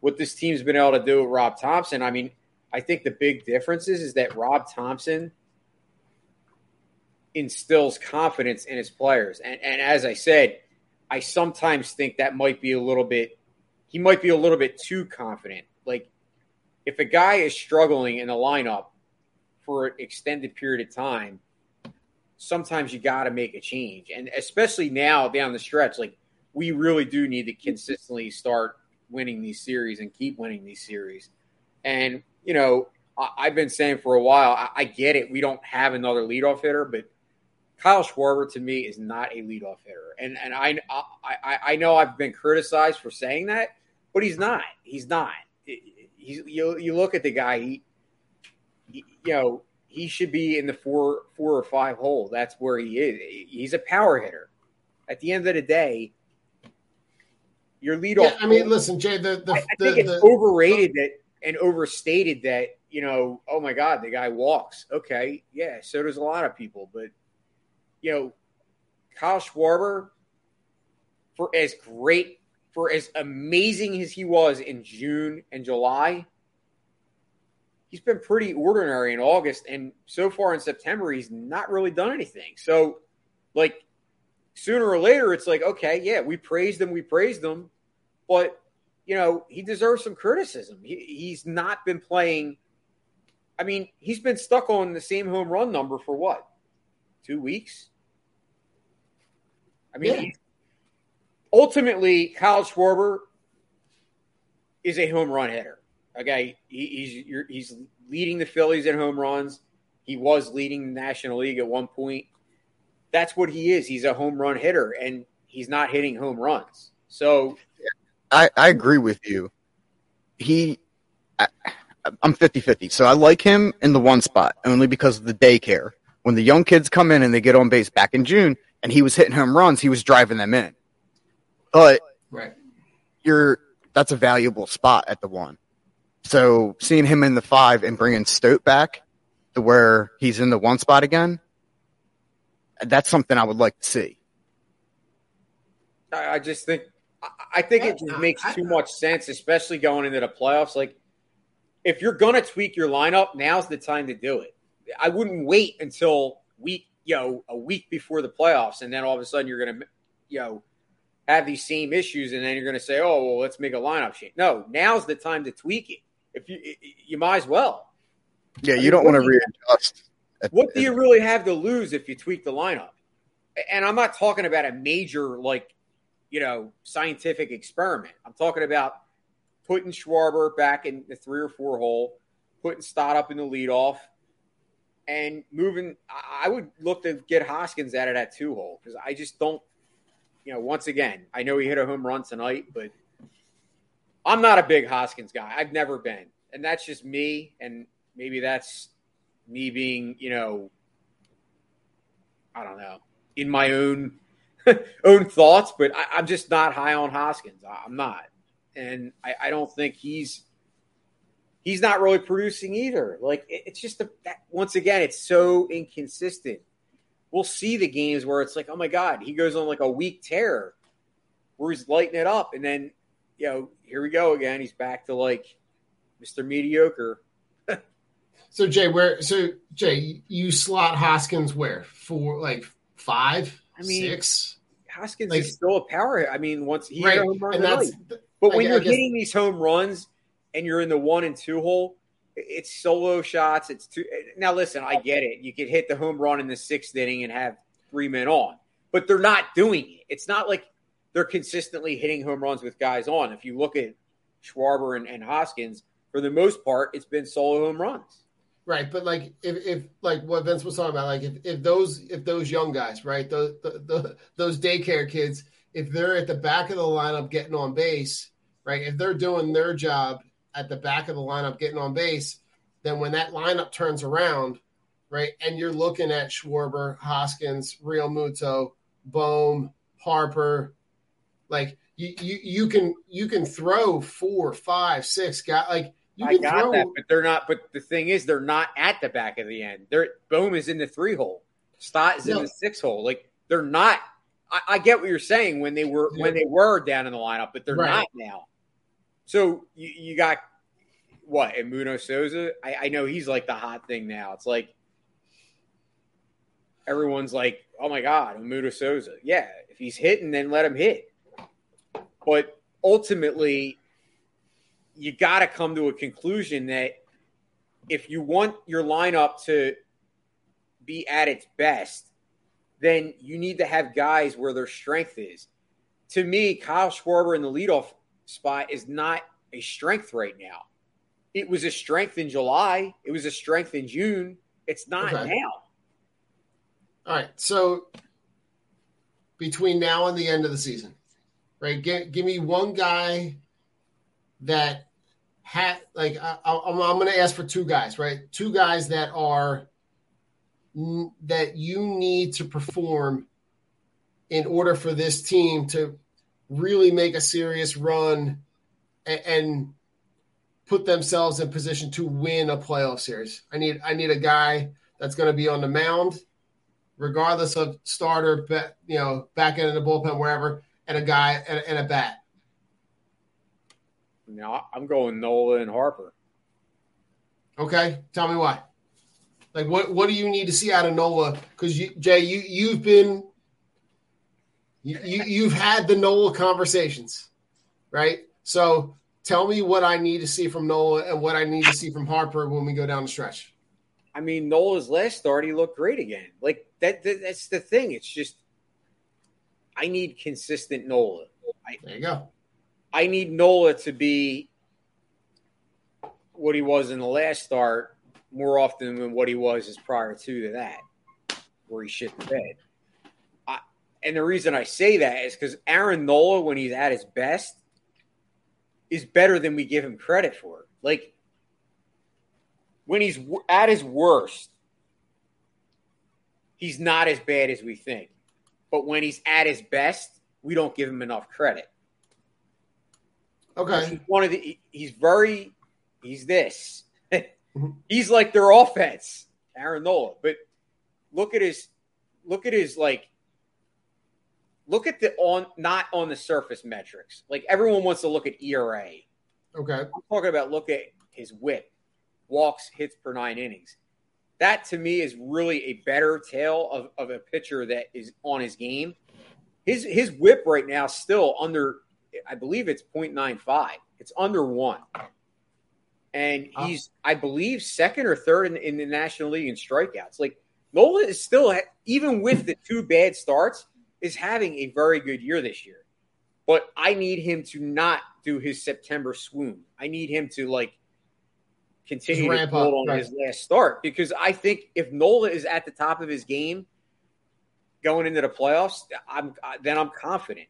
what this team's been able to do with Rob Thomson, I mean, I think the big difference is, is that Rob Thomson instills confidence in his players. And, and as I said, I sometimes think that might be a little bit, he might be a little bit too confident. Like, if a guy is struggling in the lineup for an extended period of time, sometimes you got to make a change. And especially now down the stretch, like, we really do need to consistently start winning these series and keep winning these series. And, you know, I, have been saying for a while, I, I, get it. We don't have another leadoff hitter, but Kyle Schwarber to me is not a leadoff hitter. And and I, I, I know I've been criticized for saying that, but he's not. He's not. He's, you, you look at the guy, he, he, you know, he should be in the four four or five hole. That's where he is. He's a power hitter. At the end of the day, your leadoff. Yeah, I mean, listen, Jay. The, the I, I the, think it's the, overrated that and overstated that you know. Oh my God, the guy walks. Okay, yeah. So does a lot of people, but you know, Kyle Schwarber, for as great, for as amazing as he was in June and July, he's been pretty ordinary in August, and so far in September, he's not really done anything. So, like sooner or later, it's like, okay, yeah, we praised him, we praised him, but you know, he deserves some criticism. He, he's not been playing. I mean, he's been stuck on the same home run number for what? Two weeks? I mean, Yeah. ultimately, Kyle Schwarber is a home run hitter. Okay, he, he's you're, he's leading the Phillies in home runs. He was leading the National League at one point. That's what he is. He's a home run hitter, and he's not hitting home runs. So I, I agree with you. He, I, I'm 50 50. So I like him in the one spot only because of the daycare. When the young kids come in and they get on base back in June and he was hitting home runs, he was driving them in. But right. you're, that's a valuable spot at the one. So seeing him in the five and bringing Stott back to where he's in the one spot again, that's something I would like to see. I I just think I- I think it just makes too much sense, especially going into the playoffs. Like, if you're gonna tweak your lineup, now's the time to do it. I wouldn't wait until week, you know, a week before the playoffs, and then all of a sudden you're gonna, you know, have these same issues, and then you're gonna say, "Oh, well, let's make a lineup change." No, now's the time to tweak it. If you, you might as well. Yeah, I you mean, don't want to readjust. What do you really have to lose if you tweak the lineup? And I'm not talking about a major, like, you know, scientific experiment. I'm talking about putting Schwarber back in the three or four hole, putting Stott up in the leadoff, and moving. I I would look to get Hoskins out of that two hole because I just don't, you know, once again, I know he hit a home run tonight, but I'm not a big Hoskins guy. I've never been. And that's just me. And maybe that's me being, you know, I don't know, in my own [laughs] own thoughts, but I, am just not high on Hoskins. I'm not, and I, I don't think he's he's not really producing either. Like it, it's just a, that, once again, it's so inconsistent. We'll see the games where it's like, oh my god, he goes on like a week tear where he's lighting it up, and then you know here we go again. He's back to like Mr. Mediocre. [laughs] so Jay, where so Jay, you slot Hoskins where for like five, I mean, six. Hoskins like, is still a power. I mean, once he right, home run but like, when you're guess, hitting these home runs and you're in the one and two hole, it's solo shots. It's two. Now listen, I get it. You could hit the home run in the sixth inning and have three men on, but they're not doing it. It's not like they're consistently hitting home runs with guys on. If you look at Schwarber and, and Hoskins, for the most part, it's been solo home runs. Right, but like if, if like what Vince was talking about, like if, if those if those young guys, right, those the, the, those daycare kids, if they're at the back of the lineup getting on base, right, if they're doing their job at the back of the lineup getting on base, then when that lineup turns around, right, and you're looking at Schwarber, Hoskins, Realmuto, Bohm, Harper, like you, you you can you can throw four, five, six guys like you I got throw... that, but they're not. But the thing is, they're not at the back of the end. They're Bohm is in the three hole. Stott is no. in the six hole. Like they're not. I, I, get what you're saying when they were yeah. when they were down in the lineup, but they're right. not now. So you, you got what Edmundo Sosa? I, I know he's like the hot thing now. It's like everyone's like, "Oh my god, Edmundo Sosa." Yeah, if he's hitting, then let him hit. But ultimately, you got to come to a conclusion that if you want your lineup to be at its best, then you need to have guys where their strength is. To me, Kyle Schwarber in the leadoff spot is not a strength right now. It was a strength in July. It was a strength in June. It's not okay. now. All right. So between now and the end of the season, right? Give, give me one guy that had like I, am I'm going to ask for two guys, right? Two guys that are that you need to perform in order for this team to really make a serious run and, and put themselves in position to win a playoff series. I need I need a guy that's going to be on the mound, regardless of starter, you know, back end of the bullpen, wherever, and a guy and, and a bat. Now I'm going Nola and Harper. Okay, tell me why. Like, what what do you need to see out of Nola? Because you, Jay, you you've been you, you you've had the Nola conversations, right? So tell me what I need to see from Nola and what I need to see from Harper when we go down the stretch. I mean, Nola's last start, he looked great again. Like that, that that's the thing. It's just I need consistent Nola. I, there you go. I need Nola to be what he was in the last start more often than what he was as prior to that, where he shit the bed. And the reason I say that is because Aaron Nola, when he's at his best, is better than we give him credit for. Like when he's at his worst, he's not as bad as we think. But when he's at his best, we don't give him enough credit. Okay. He's one of the. He's very. He's this. [laughs] Mm-hmm. he's like their offense, Aaron Nola. But look at his. Look at his like. Look at the on not on the surface metrics. Like everyone wants to look at ERA. Okay. I'm talking about look at his whip, walks, hits per nine innings. That to me is really a better tale of, of a pitcher that is on his game. His his whip right now still under I believe it's 0.95. It's under one. And he's, I believe, second or third in, in, the National League in strikeouts. Like Nola is still, even with the two bad starts, is having a very good year this year. But I need him to not do his September swoon. I need him to like continue to build on right. his last start because I think if Nola is at the top of his game going into the playoffs, I'm then I'm confident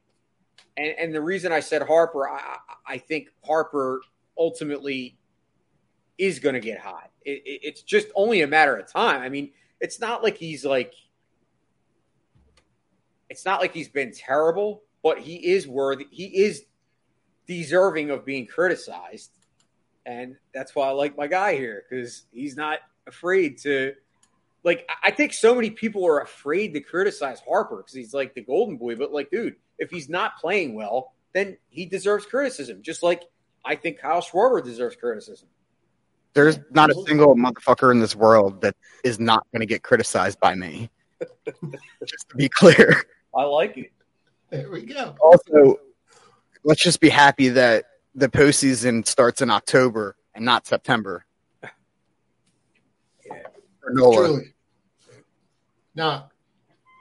and, and the reason I said Harper, I, I think Harper ultimately is going to get hot. It, it, it's just only a matter of time. I mean, it's not like he's like it's not like he's been terrible, but he is worthy. He is deserving of being criticized, and that's why I like my guy here because he's not afraid to. Like I think so many people are afraid to criticize Harper because he's like the golden boy, but like, dude, if he's not playing well, then he deserves criticism. Just like I think Kyle Schwarber deserves criticism. There's not a single motherfucker in this world that is not going to get criticized by me. [laughs] just to be clear. I like it. There we go. Also, let's just be happy that the postseason starts in October and not September. For Nola. Truly. Now,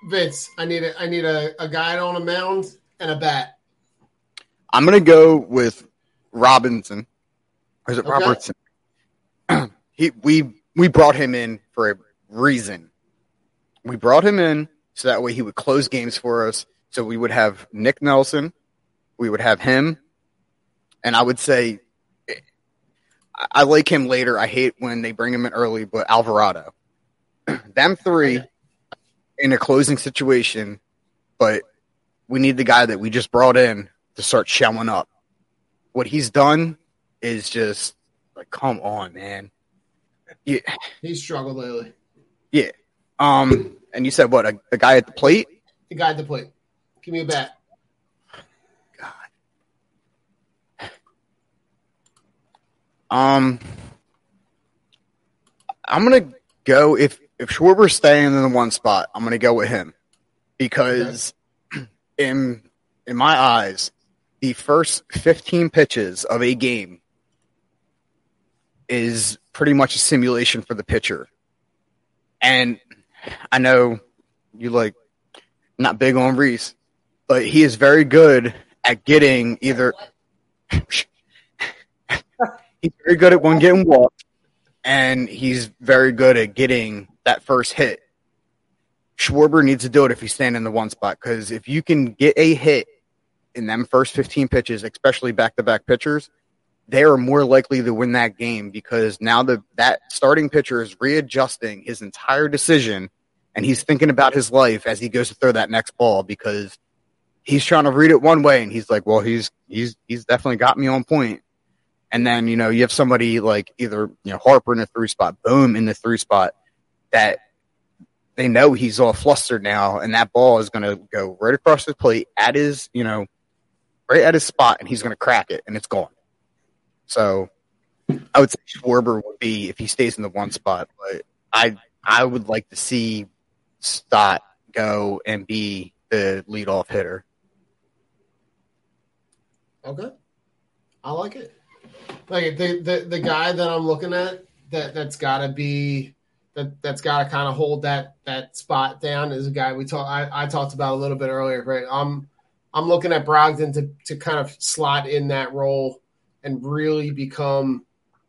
Vince, I need a I need a, a guy on a mound and a bat. I'm gonna go with Robinson. Or is it Okay. Robertson? [clears throat] he we we brought him in for a reason. We brought him in so that way he would close games for us. So we would have Nick Nelson, we would have him, and I would say I- like him later. I hate when they bring him in early, but Alvarado. [clears throat] Them three in a closing situation, but we need the guy that we just brought in to start showing up. What he's done is just like, come on, man. Yeah, He's struggled lately. yeah. Um, and you said what? A, a guy at the plate? The guy at the plate. Give me a bat. God. Um, I'm gonna go if if Schwarber's staying in the one spot. I'm gonna go with him because [clears throat] in in my eyes, the first 15 pitches of a game is pretty much a simulation for the pitcher. And I know you like not big on Rhys, but he is very good at getting either [laughs] he's very good at one getting walked, and he's very good at getting that first hit. Schwarber needs to do it if he's standing in the one spot because if you can get a hit in them first 15 pitches, especially back to back pitchers, they are more likely to win that game because now the that starting pitcher is readjusting his entire decision and he's thinking about his life as he goes to throw that next ball because he's trying to read it one way and he's like, well, he's he's he's definitely got me on point. And then, you know, you have somebody like either, you know, Harper in the three spot, Bohm in the three spot that they know he's all flustered now and that ball is going to go right across the plate at his, you know, right at his spot and he's going to crack it and it's gone. So I would say Schwarber would be if he stays in the one spot, but I I would like to see Stott go and be the leadoff hitter. Okay. I like it. Like the the, the guy that I'm looking at that that's got to be that that's got to kind of hold that that spot down is a guy we talked I, I talked about a little bit earlier. Right. I'm I'm looking at Brogdon to to kind of slot in that role and really become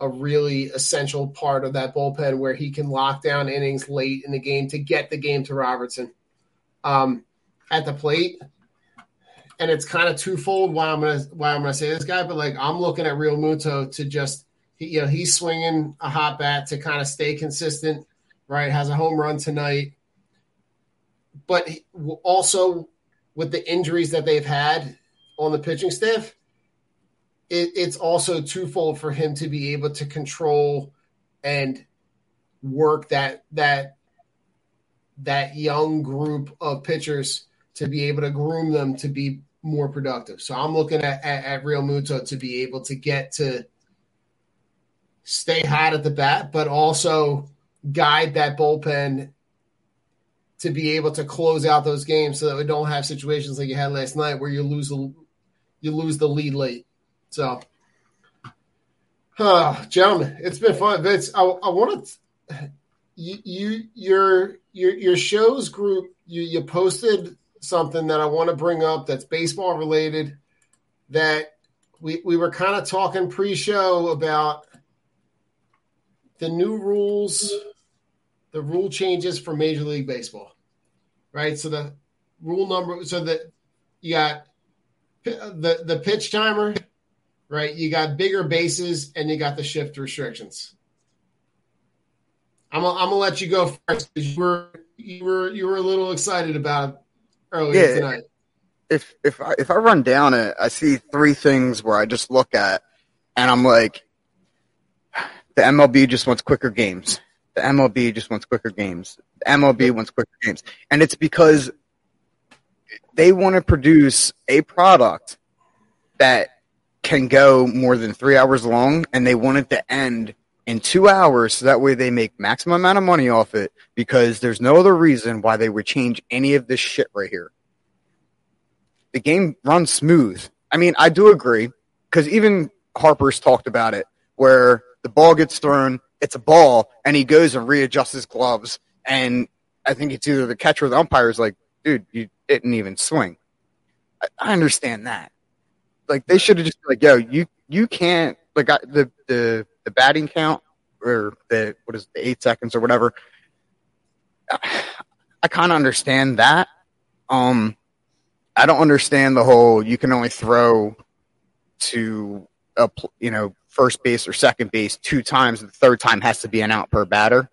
A really essential part of that bullpen where he can lock down innings late in the game to get the game to Robertson um, at the plate. And it's kind of twofold why I'm gonna why I'm gonna say this guy, but like I'm looking at Realmuto to just he, you know he's swinging a hot bat to kind of stay consistent, right? Has a home run tonight, but also with the injuries that they've had on the pitching staff, it, it's also twofold for him to be able to control and work that that that young group of pitchers to be able to groom them to be more productive. So I'm looking at, at, at Realmuto to be able to get to stay hot at the bat, but also guide that bullpen to be able to close out those games so that we don't have situations like you had last night where you lose the you lose the lead late. So, uh, gentlemen, it's been fun. Vince, I, I want to you, you your your your shows group you you posted something that I want to bring up that's baseball related that we we were kind of talking pre-show about the new rules the rule changes for Major League Baseball. Right? So the rule number so that you got the the pitch timer, right? You got bigger bases and you got the shift restrictions. I'm gonna, I'm gonna let you go first because you were you were you were a little excited about it earlier Yeah. tonight. if if I, if I run down it, I see three things where I just look at, and I'm like, the MLB just wants quicker games. The MLB just wants quicker games. The MLB wants quicker games, and it's because they want to produce a product that can go more than three hours long, and they want it to end in two hours, so that way they make maximum amount of money off it. Because there's no other reason why they would change any of this shit right here the game runs smooth. I mean, I do agree because even Harper's talked about it, where the ball gets thrown, it's a ball, and he goes and readjusts his gloves, and I think it's either the catcher or the umpire is like, "Dude, you didn't even swing." I, I understand that. Like they should have just been like, "Yo, you you can't like I, the the the batting count or the what is it, the eight seconds or whatever." I, I kind of understand that. Um, I don't understand the whole you can only throw to a pl- you know first base or second base two times. The third time has to be an out per batter.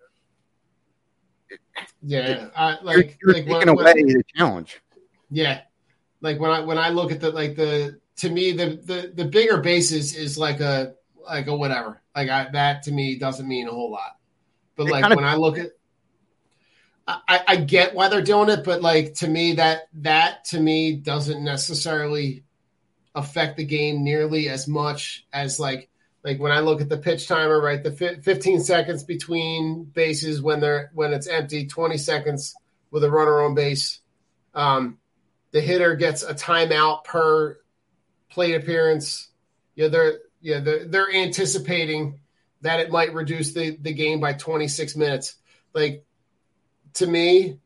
Yeah, I, You're, like you're like taking when- away when- the challenge. Yeah, like when I when I look at the like the to me the the the bigger bases is like a like a whatever. Like I, that to me doesn't mean a whole lot. But It like when I look at, I, I- get why they're doing it, but like to me that that to me doesn't necessarily affect the game nearly as much as like like when I look at the pitch timer, right? The fi- 15 seconds between bases when they're when it's empty, 20 seconds with a runner on base. Um, the hitter gets a timeout per plate appearance. Yeah, they're yeah they're, they're anticipating that it might reduce the, the game by 26 minutes. Like to me,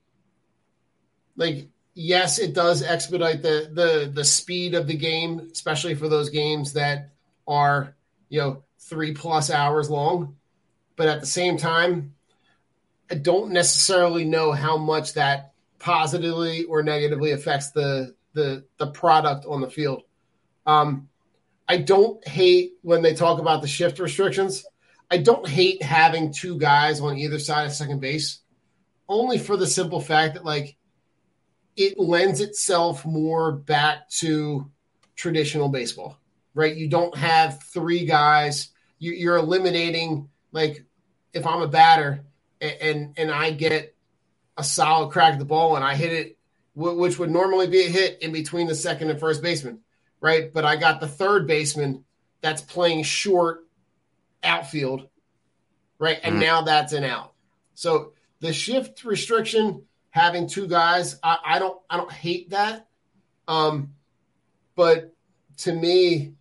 like yes, it does expedite the the the speed of the game, especially for those games that are you know three plus hours long. But at the same time, I don't necessarily know how much that positively or negatively affects the the the product on the field. Um, I don't hate when they talk about the shift restrictions. I don't hate having two guys on either side of second base, only for the simple fact that like it lends itself more back to traditional baseball, right? You don't have three guys. You, you're eliminating like if I'm a batter and, and and I get a solid crack at the ball and I hit it, wh- which would normally be a hit in between the second and first baseman, right? But I got the third baseman that's playing short outfield, right? And Mhm. now that's an out. So the shift restriction, having two guys, I, I don't I don't hate that. Um, but to me,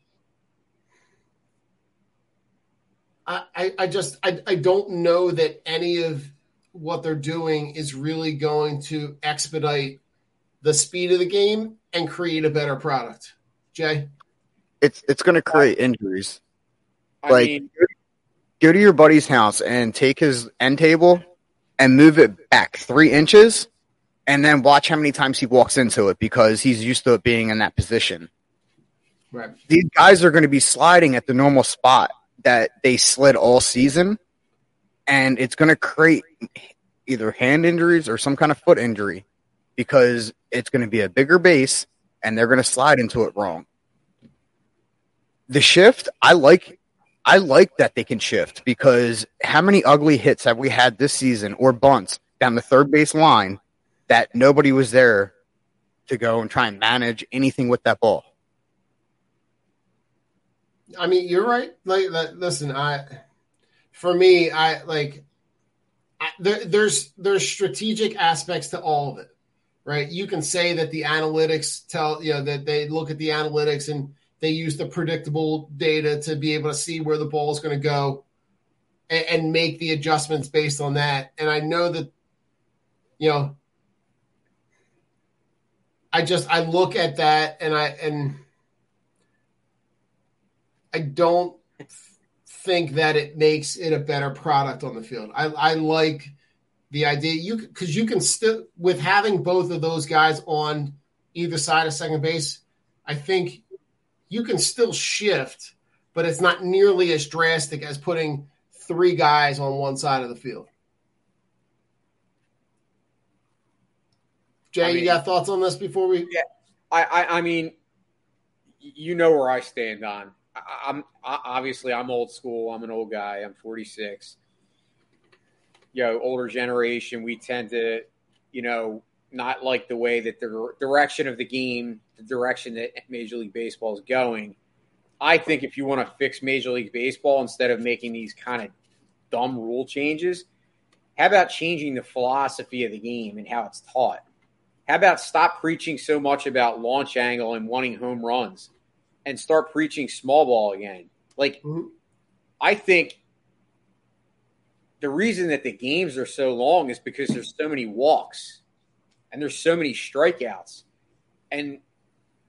I, I, I just I, I don't know that any of what they're doing is really going to expedite the speed of the game and create a better product. Jay? It's it's going to create injuries. I Like mean, go to your buddy's house and take his end table and move it back three inches, and then watch how many times he walks into it because he's used to it being in that position. Right. these guys are going to be sliding at the normal spot that they slid all season, and it's going to create either hand injuries or some kind of foot injury because it's going to be a bigger base and they're going to slide into it wrong. The shift, I like. I like that they can shift because how many ugly hits have we had this season or bunts down the third base line that nobody was there to go and try and manage anything with that ball? I mean, you're right. Like, listen, I, for me, I like, I- there, there's there's strategic aspects to all of it, right? You can say that the analytics tell you know that they look at the analytics and they use the predictable data to be able to see where the ball is going to go and, and make the adjustments based on that. And I know that you know I just I look at that and I and I don't think that it makes it a better product on the field. I, I like the idea you because you can still with having both of those guys on either side of second base. I think you can still shift, but it's not nearly as drastic as putting three guys on one side of the field. Jay, I mean- you got thoughts on this before we? Yeah. I, I, I mean, you know where I stand on. I, I'm I, obviously I'm old school. I'm an old guy. I'm 46. You know, older generation. We tend to, you know, not like the way that the direction of the game, the direction that Major League Baseball is going. I think if you want to fix Major League Baseball instead of making these kind of dumb rule changes, how about changing the philosophy of the game and how it's taught? How about stop preaching so much about launch angle and wanting home runs and start preaching small ball again? Like, Mhm. I think the reason that the games are so long is because there's so many walks and there's so many strikeouts and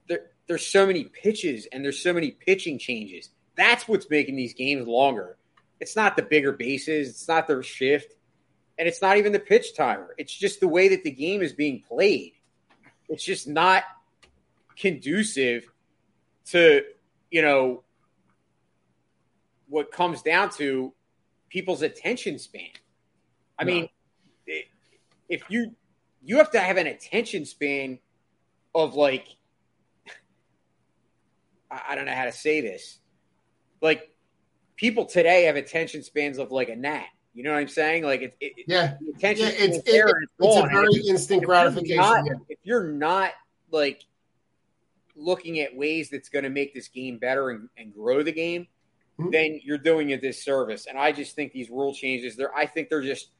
there, there's so many pitches and there's so many pitching changes. That's what's making these games longer. It's not the bigger bases, it's not the shift, and it's not even the pitch timer. It's just the way that the game is being played. It's just not conducive to, you know, what comes down to people's attention span. I No. mean, if you you have to have an attention span of like I don't know how to say this. Like people today have attention spans of like a gnat. You know what I'm saying? Like it, it, Yeah, attention yeah, it's it, it's it's a very if- instant if you're gratification. not- yeah. If you're not like looking at ways that's going to make this game better and, and grow the game, Mhm. then you're doing a disservice. And I just think these rule changes, they're I think they're just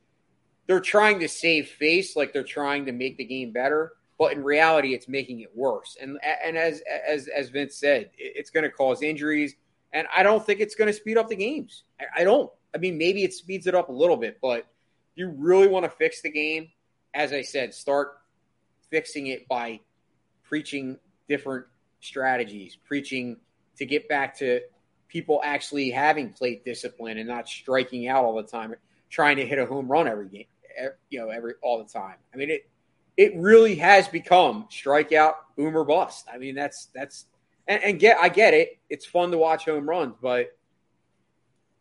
they're trying to save face, like they're trying to make the game better, but in reality, it's making it worse. And and as as as Vince said, it's going to cause injuries, and I don't think it's going to speed up the games. I, I don't. I mean, maybe it speeds it up a little bit, but you really want to fix the game, as I said, start fixing it by preaching different strategies, preaching to get back to people actually having plate discipline and not striking out all the time, trying to hit a home run every game, you know, every all the time. I mean, it it really has become strikeout, boom or bust. I mean, that's that's and, and get I get it. It's fun to watch home runs, but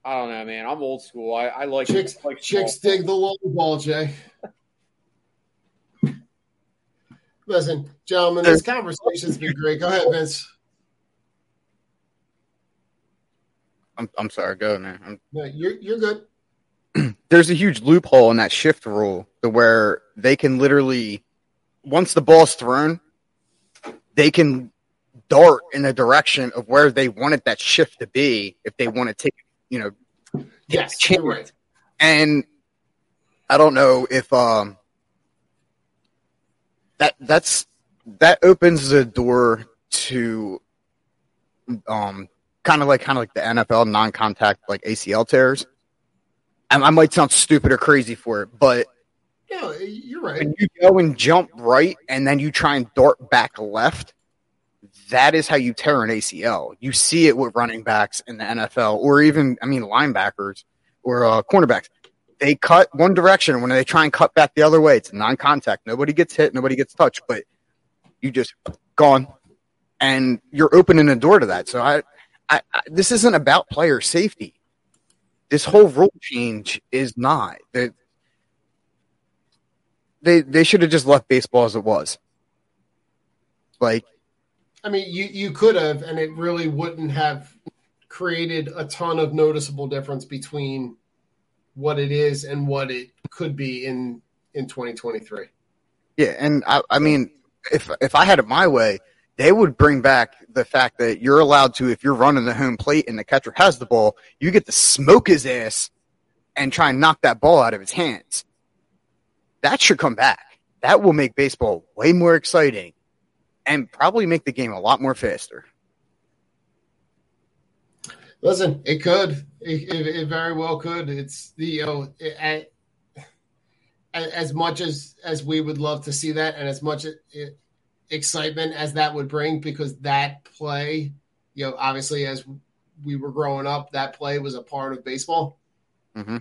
I don't know, man. I'm old school. I, I like Chicks, I like chicks small- dig the long ball, Jay. [laughs] Listen, gentlemen, this conversation's been great. Go ahead, Vince. I'm, I'm sorry. Go, man. I'm, No, you're you're good. [clears throat] there's a huge loophole in that shift rule to where they can literally, once the ball's thrown, they can dart in the direction of where they wanted that shift to be if they want to take, you know, Yes, chance. right. and I don't know if um that that's that opens the door to um kind of like kind of like the NFL non-contact like ACL tears. I, I might sound stupid or crazy for it, but Yeah, you're right. when you go and jump right and then you try and dart back left, that is how you tear an ACL. You see it with running backs in the NFL or even, I mean, linebackers or uh, cornerbacks. They cut one direction when they try and cut back the other way. It's non contact. Nobody gets hit, nobody gets touched, but you just gone and you're opening the door to that. So I, I, I this isn't about player safety. This whole rule change is not. They, they they should have just left baseball as it was. Like I mean, you you could have, and it really wouldn't have created a ton of noticeable difference between what it is and what it could be in in 2023. yeah, and I I mean if if I had it my way, they would bring back the fact that you're allowed to if you're running the home plate and the catcher has the ball, you get to smoke his ass and try and knock that ball out of his hands. That should come back. That will make baseball way more exciting and probably make the game a lot more faster. Listen, it could. It, it, it very well could. It's the you know, it, as much as as we would love to see that, and as much it, excitement as that would bring, because that play, you know, obviously as we were growing up, that play was a part of baseball. Mm-hmm.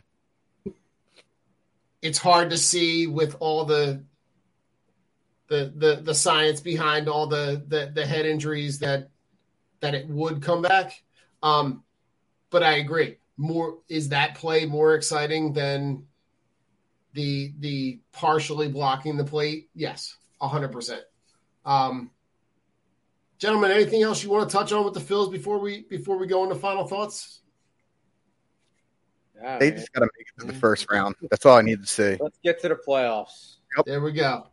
It's hard to see with all the the the the science behind all the the, the head injuries that that it would come back. Um, but I agree. More is that play more exciting than the the partially blocking the plate? Yes, hundred percent. Um, gentlemen, anything else you want to touch on with the Phils before we before we go into final thoughts? Yeah, they man. just got to make it to the first round. That's all I need to say. Let's get to the playoffs. Yep. There we go.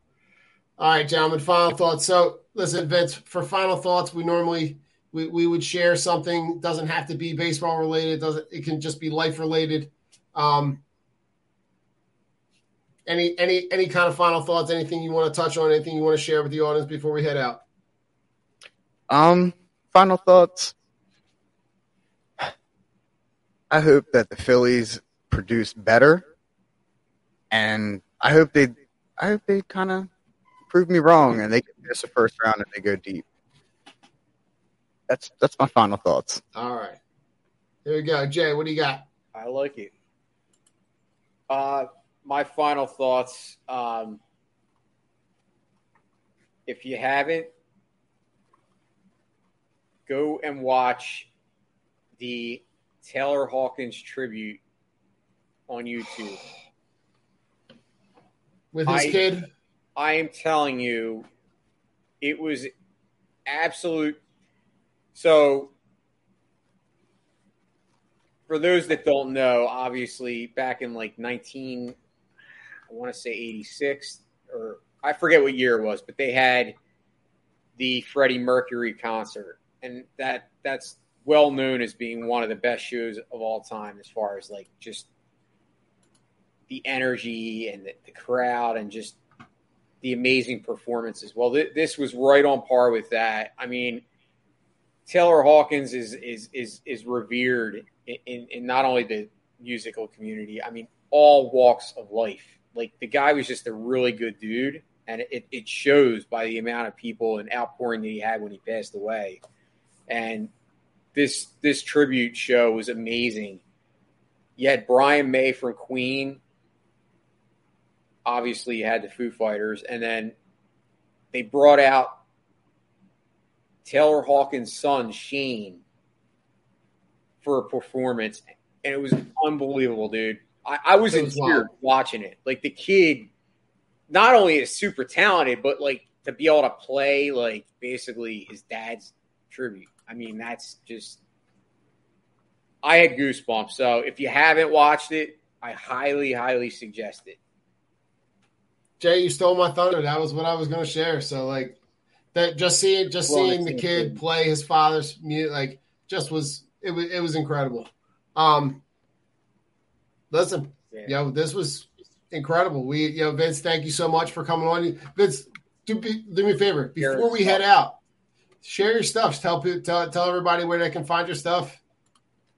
All right, gentlemen. Final thoughts. So, listen, Vince. For final thoughts, we normally we, we would share something. Doesn't have to be baseball related. Doesn't it can just be life related. Um, any any any kind of final thoughts? Anything you want to touch on? Anything you want to share with the audience before we head out? Um, final thoughts. I hope that the Phillies produce better, and I hope they, I hope they kind of prove me wrong, and they can miss the first round and they go deep that's that's my final thoughts. All right. Here we go. Jay, what do you got? I like it. Uh my final thoughts. Um if you haven't, go and watch the Taylor Hawkins tribute on YouTube. With his I, kid? I am telling you, it was absolute so, for those that don't know, obviously back in like 19, I want to say 86, or I forget what year it was, but they had the Freddie Mercury concert. And that that's well known as being one of the best shows of all time as far as like just the energy and the, the crowd and just the amazing performances. Well, th- this was right on par with that. I mean, Taylor Hawkins is is is is revered in, in, in, not only the musical community. I mean, all walks of life. Like the guy was just a really good dude, and it, it shows by the amount of people and outpouring that he had when he passed away. And this this tribute show was amazing. You had Brian May from Queen. Obviously, you had the Foo Fighters, and then they brought out Taylor Hawkins' son, Shane, for a performance. And it was unbelievable, dude. I, I was, was in tears watching it. Like the kid not only is super talented, but like to be able to play like basically his dad's tribute. I mean, that's just I had goosebumps. So if you haven't watched it, I highly, highly suggest it. Jay, you stole my thunder. That was what I was going to share. So, like, that just seeing just well, seeing the kid play his father's music like just was it was it was incredible. Um, listen, yeah. you know this was incredible. We you know Vince, thank you so much for coming on. Vince, do, do me a favor before we head out, share your stuff. Tell tell tell everybody where they can find your stuff.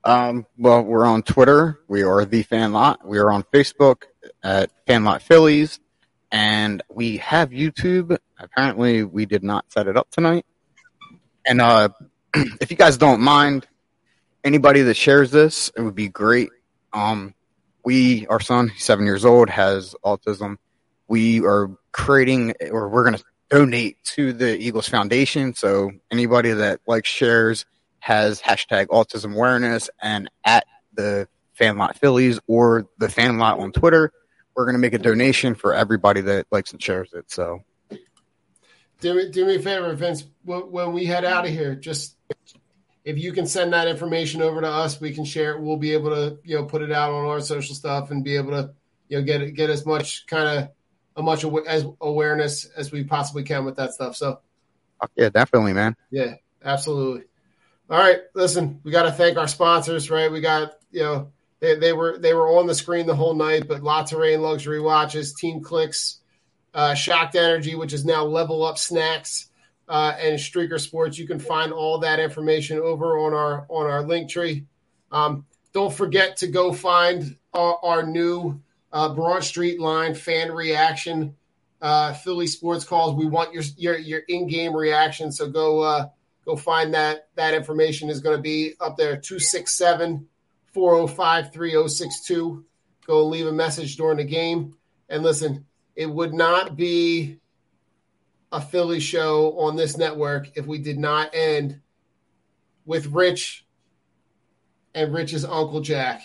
Um, well, we're on Twitter. We are the Phan Lot. We are on Facebook at Phan Lot Phillies and we have YouTube. Apparently, we did not set it up tonight. And uh, [clears throat] if you guys don't mind, anybody that shares this, it would be great. Um, we, our son, seven years old, has autism. We are creating, or we're going to donate to the Eagles Foundation. So anybody that likes shares has hashtag autism awareness and at the Phan Lot Phillies or the Phan Lot on Twitter we're going to make a donation for everybody that likes and shares it. So, do do me a favor, Vince. When we head out of here, just if you can send that information over to us, we can share it. We'll be able to, you know, put it out on our social stuff and be able to, you know, get get as much kind of a much as awareness as we possibly can with that stuff. So, yeah, definitely, man. Yeah, absolutely. All right, listen, we got to thank our sponsors, right? We got you know They, they were they were on the screen the whole night, but La Touraine luxury watches, Team Clix, uh, Shocked Energy, which is now Level Up Snacks, uh, and Streaker Sports. You can find all that information over on our on our link tree. Um, don't forget to go find our, our new uh, Broad Street line fan reaction uh, Philly sports calls. We want your your your in game reaction. So go uh, go find that. That information is going to be up there 267 405 3062. Go leave a message during the game. And listen, it would not be a Philly show on this network if we did not end with Rich and Rich's Uncle Jack.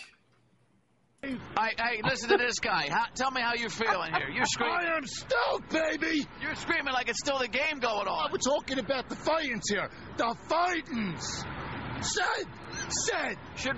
Hey, hey, listen to this guy. How, tell me how you're feeling here. You're screaming. I am stoked, baby. You're screaming like it's still the game going on. we're talking about the Fightins here. The Fightins. Said, said. Should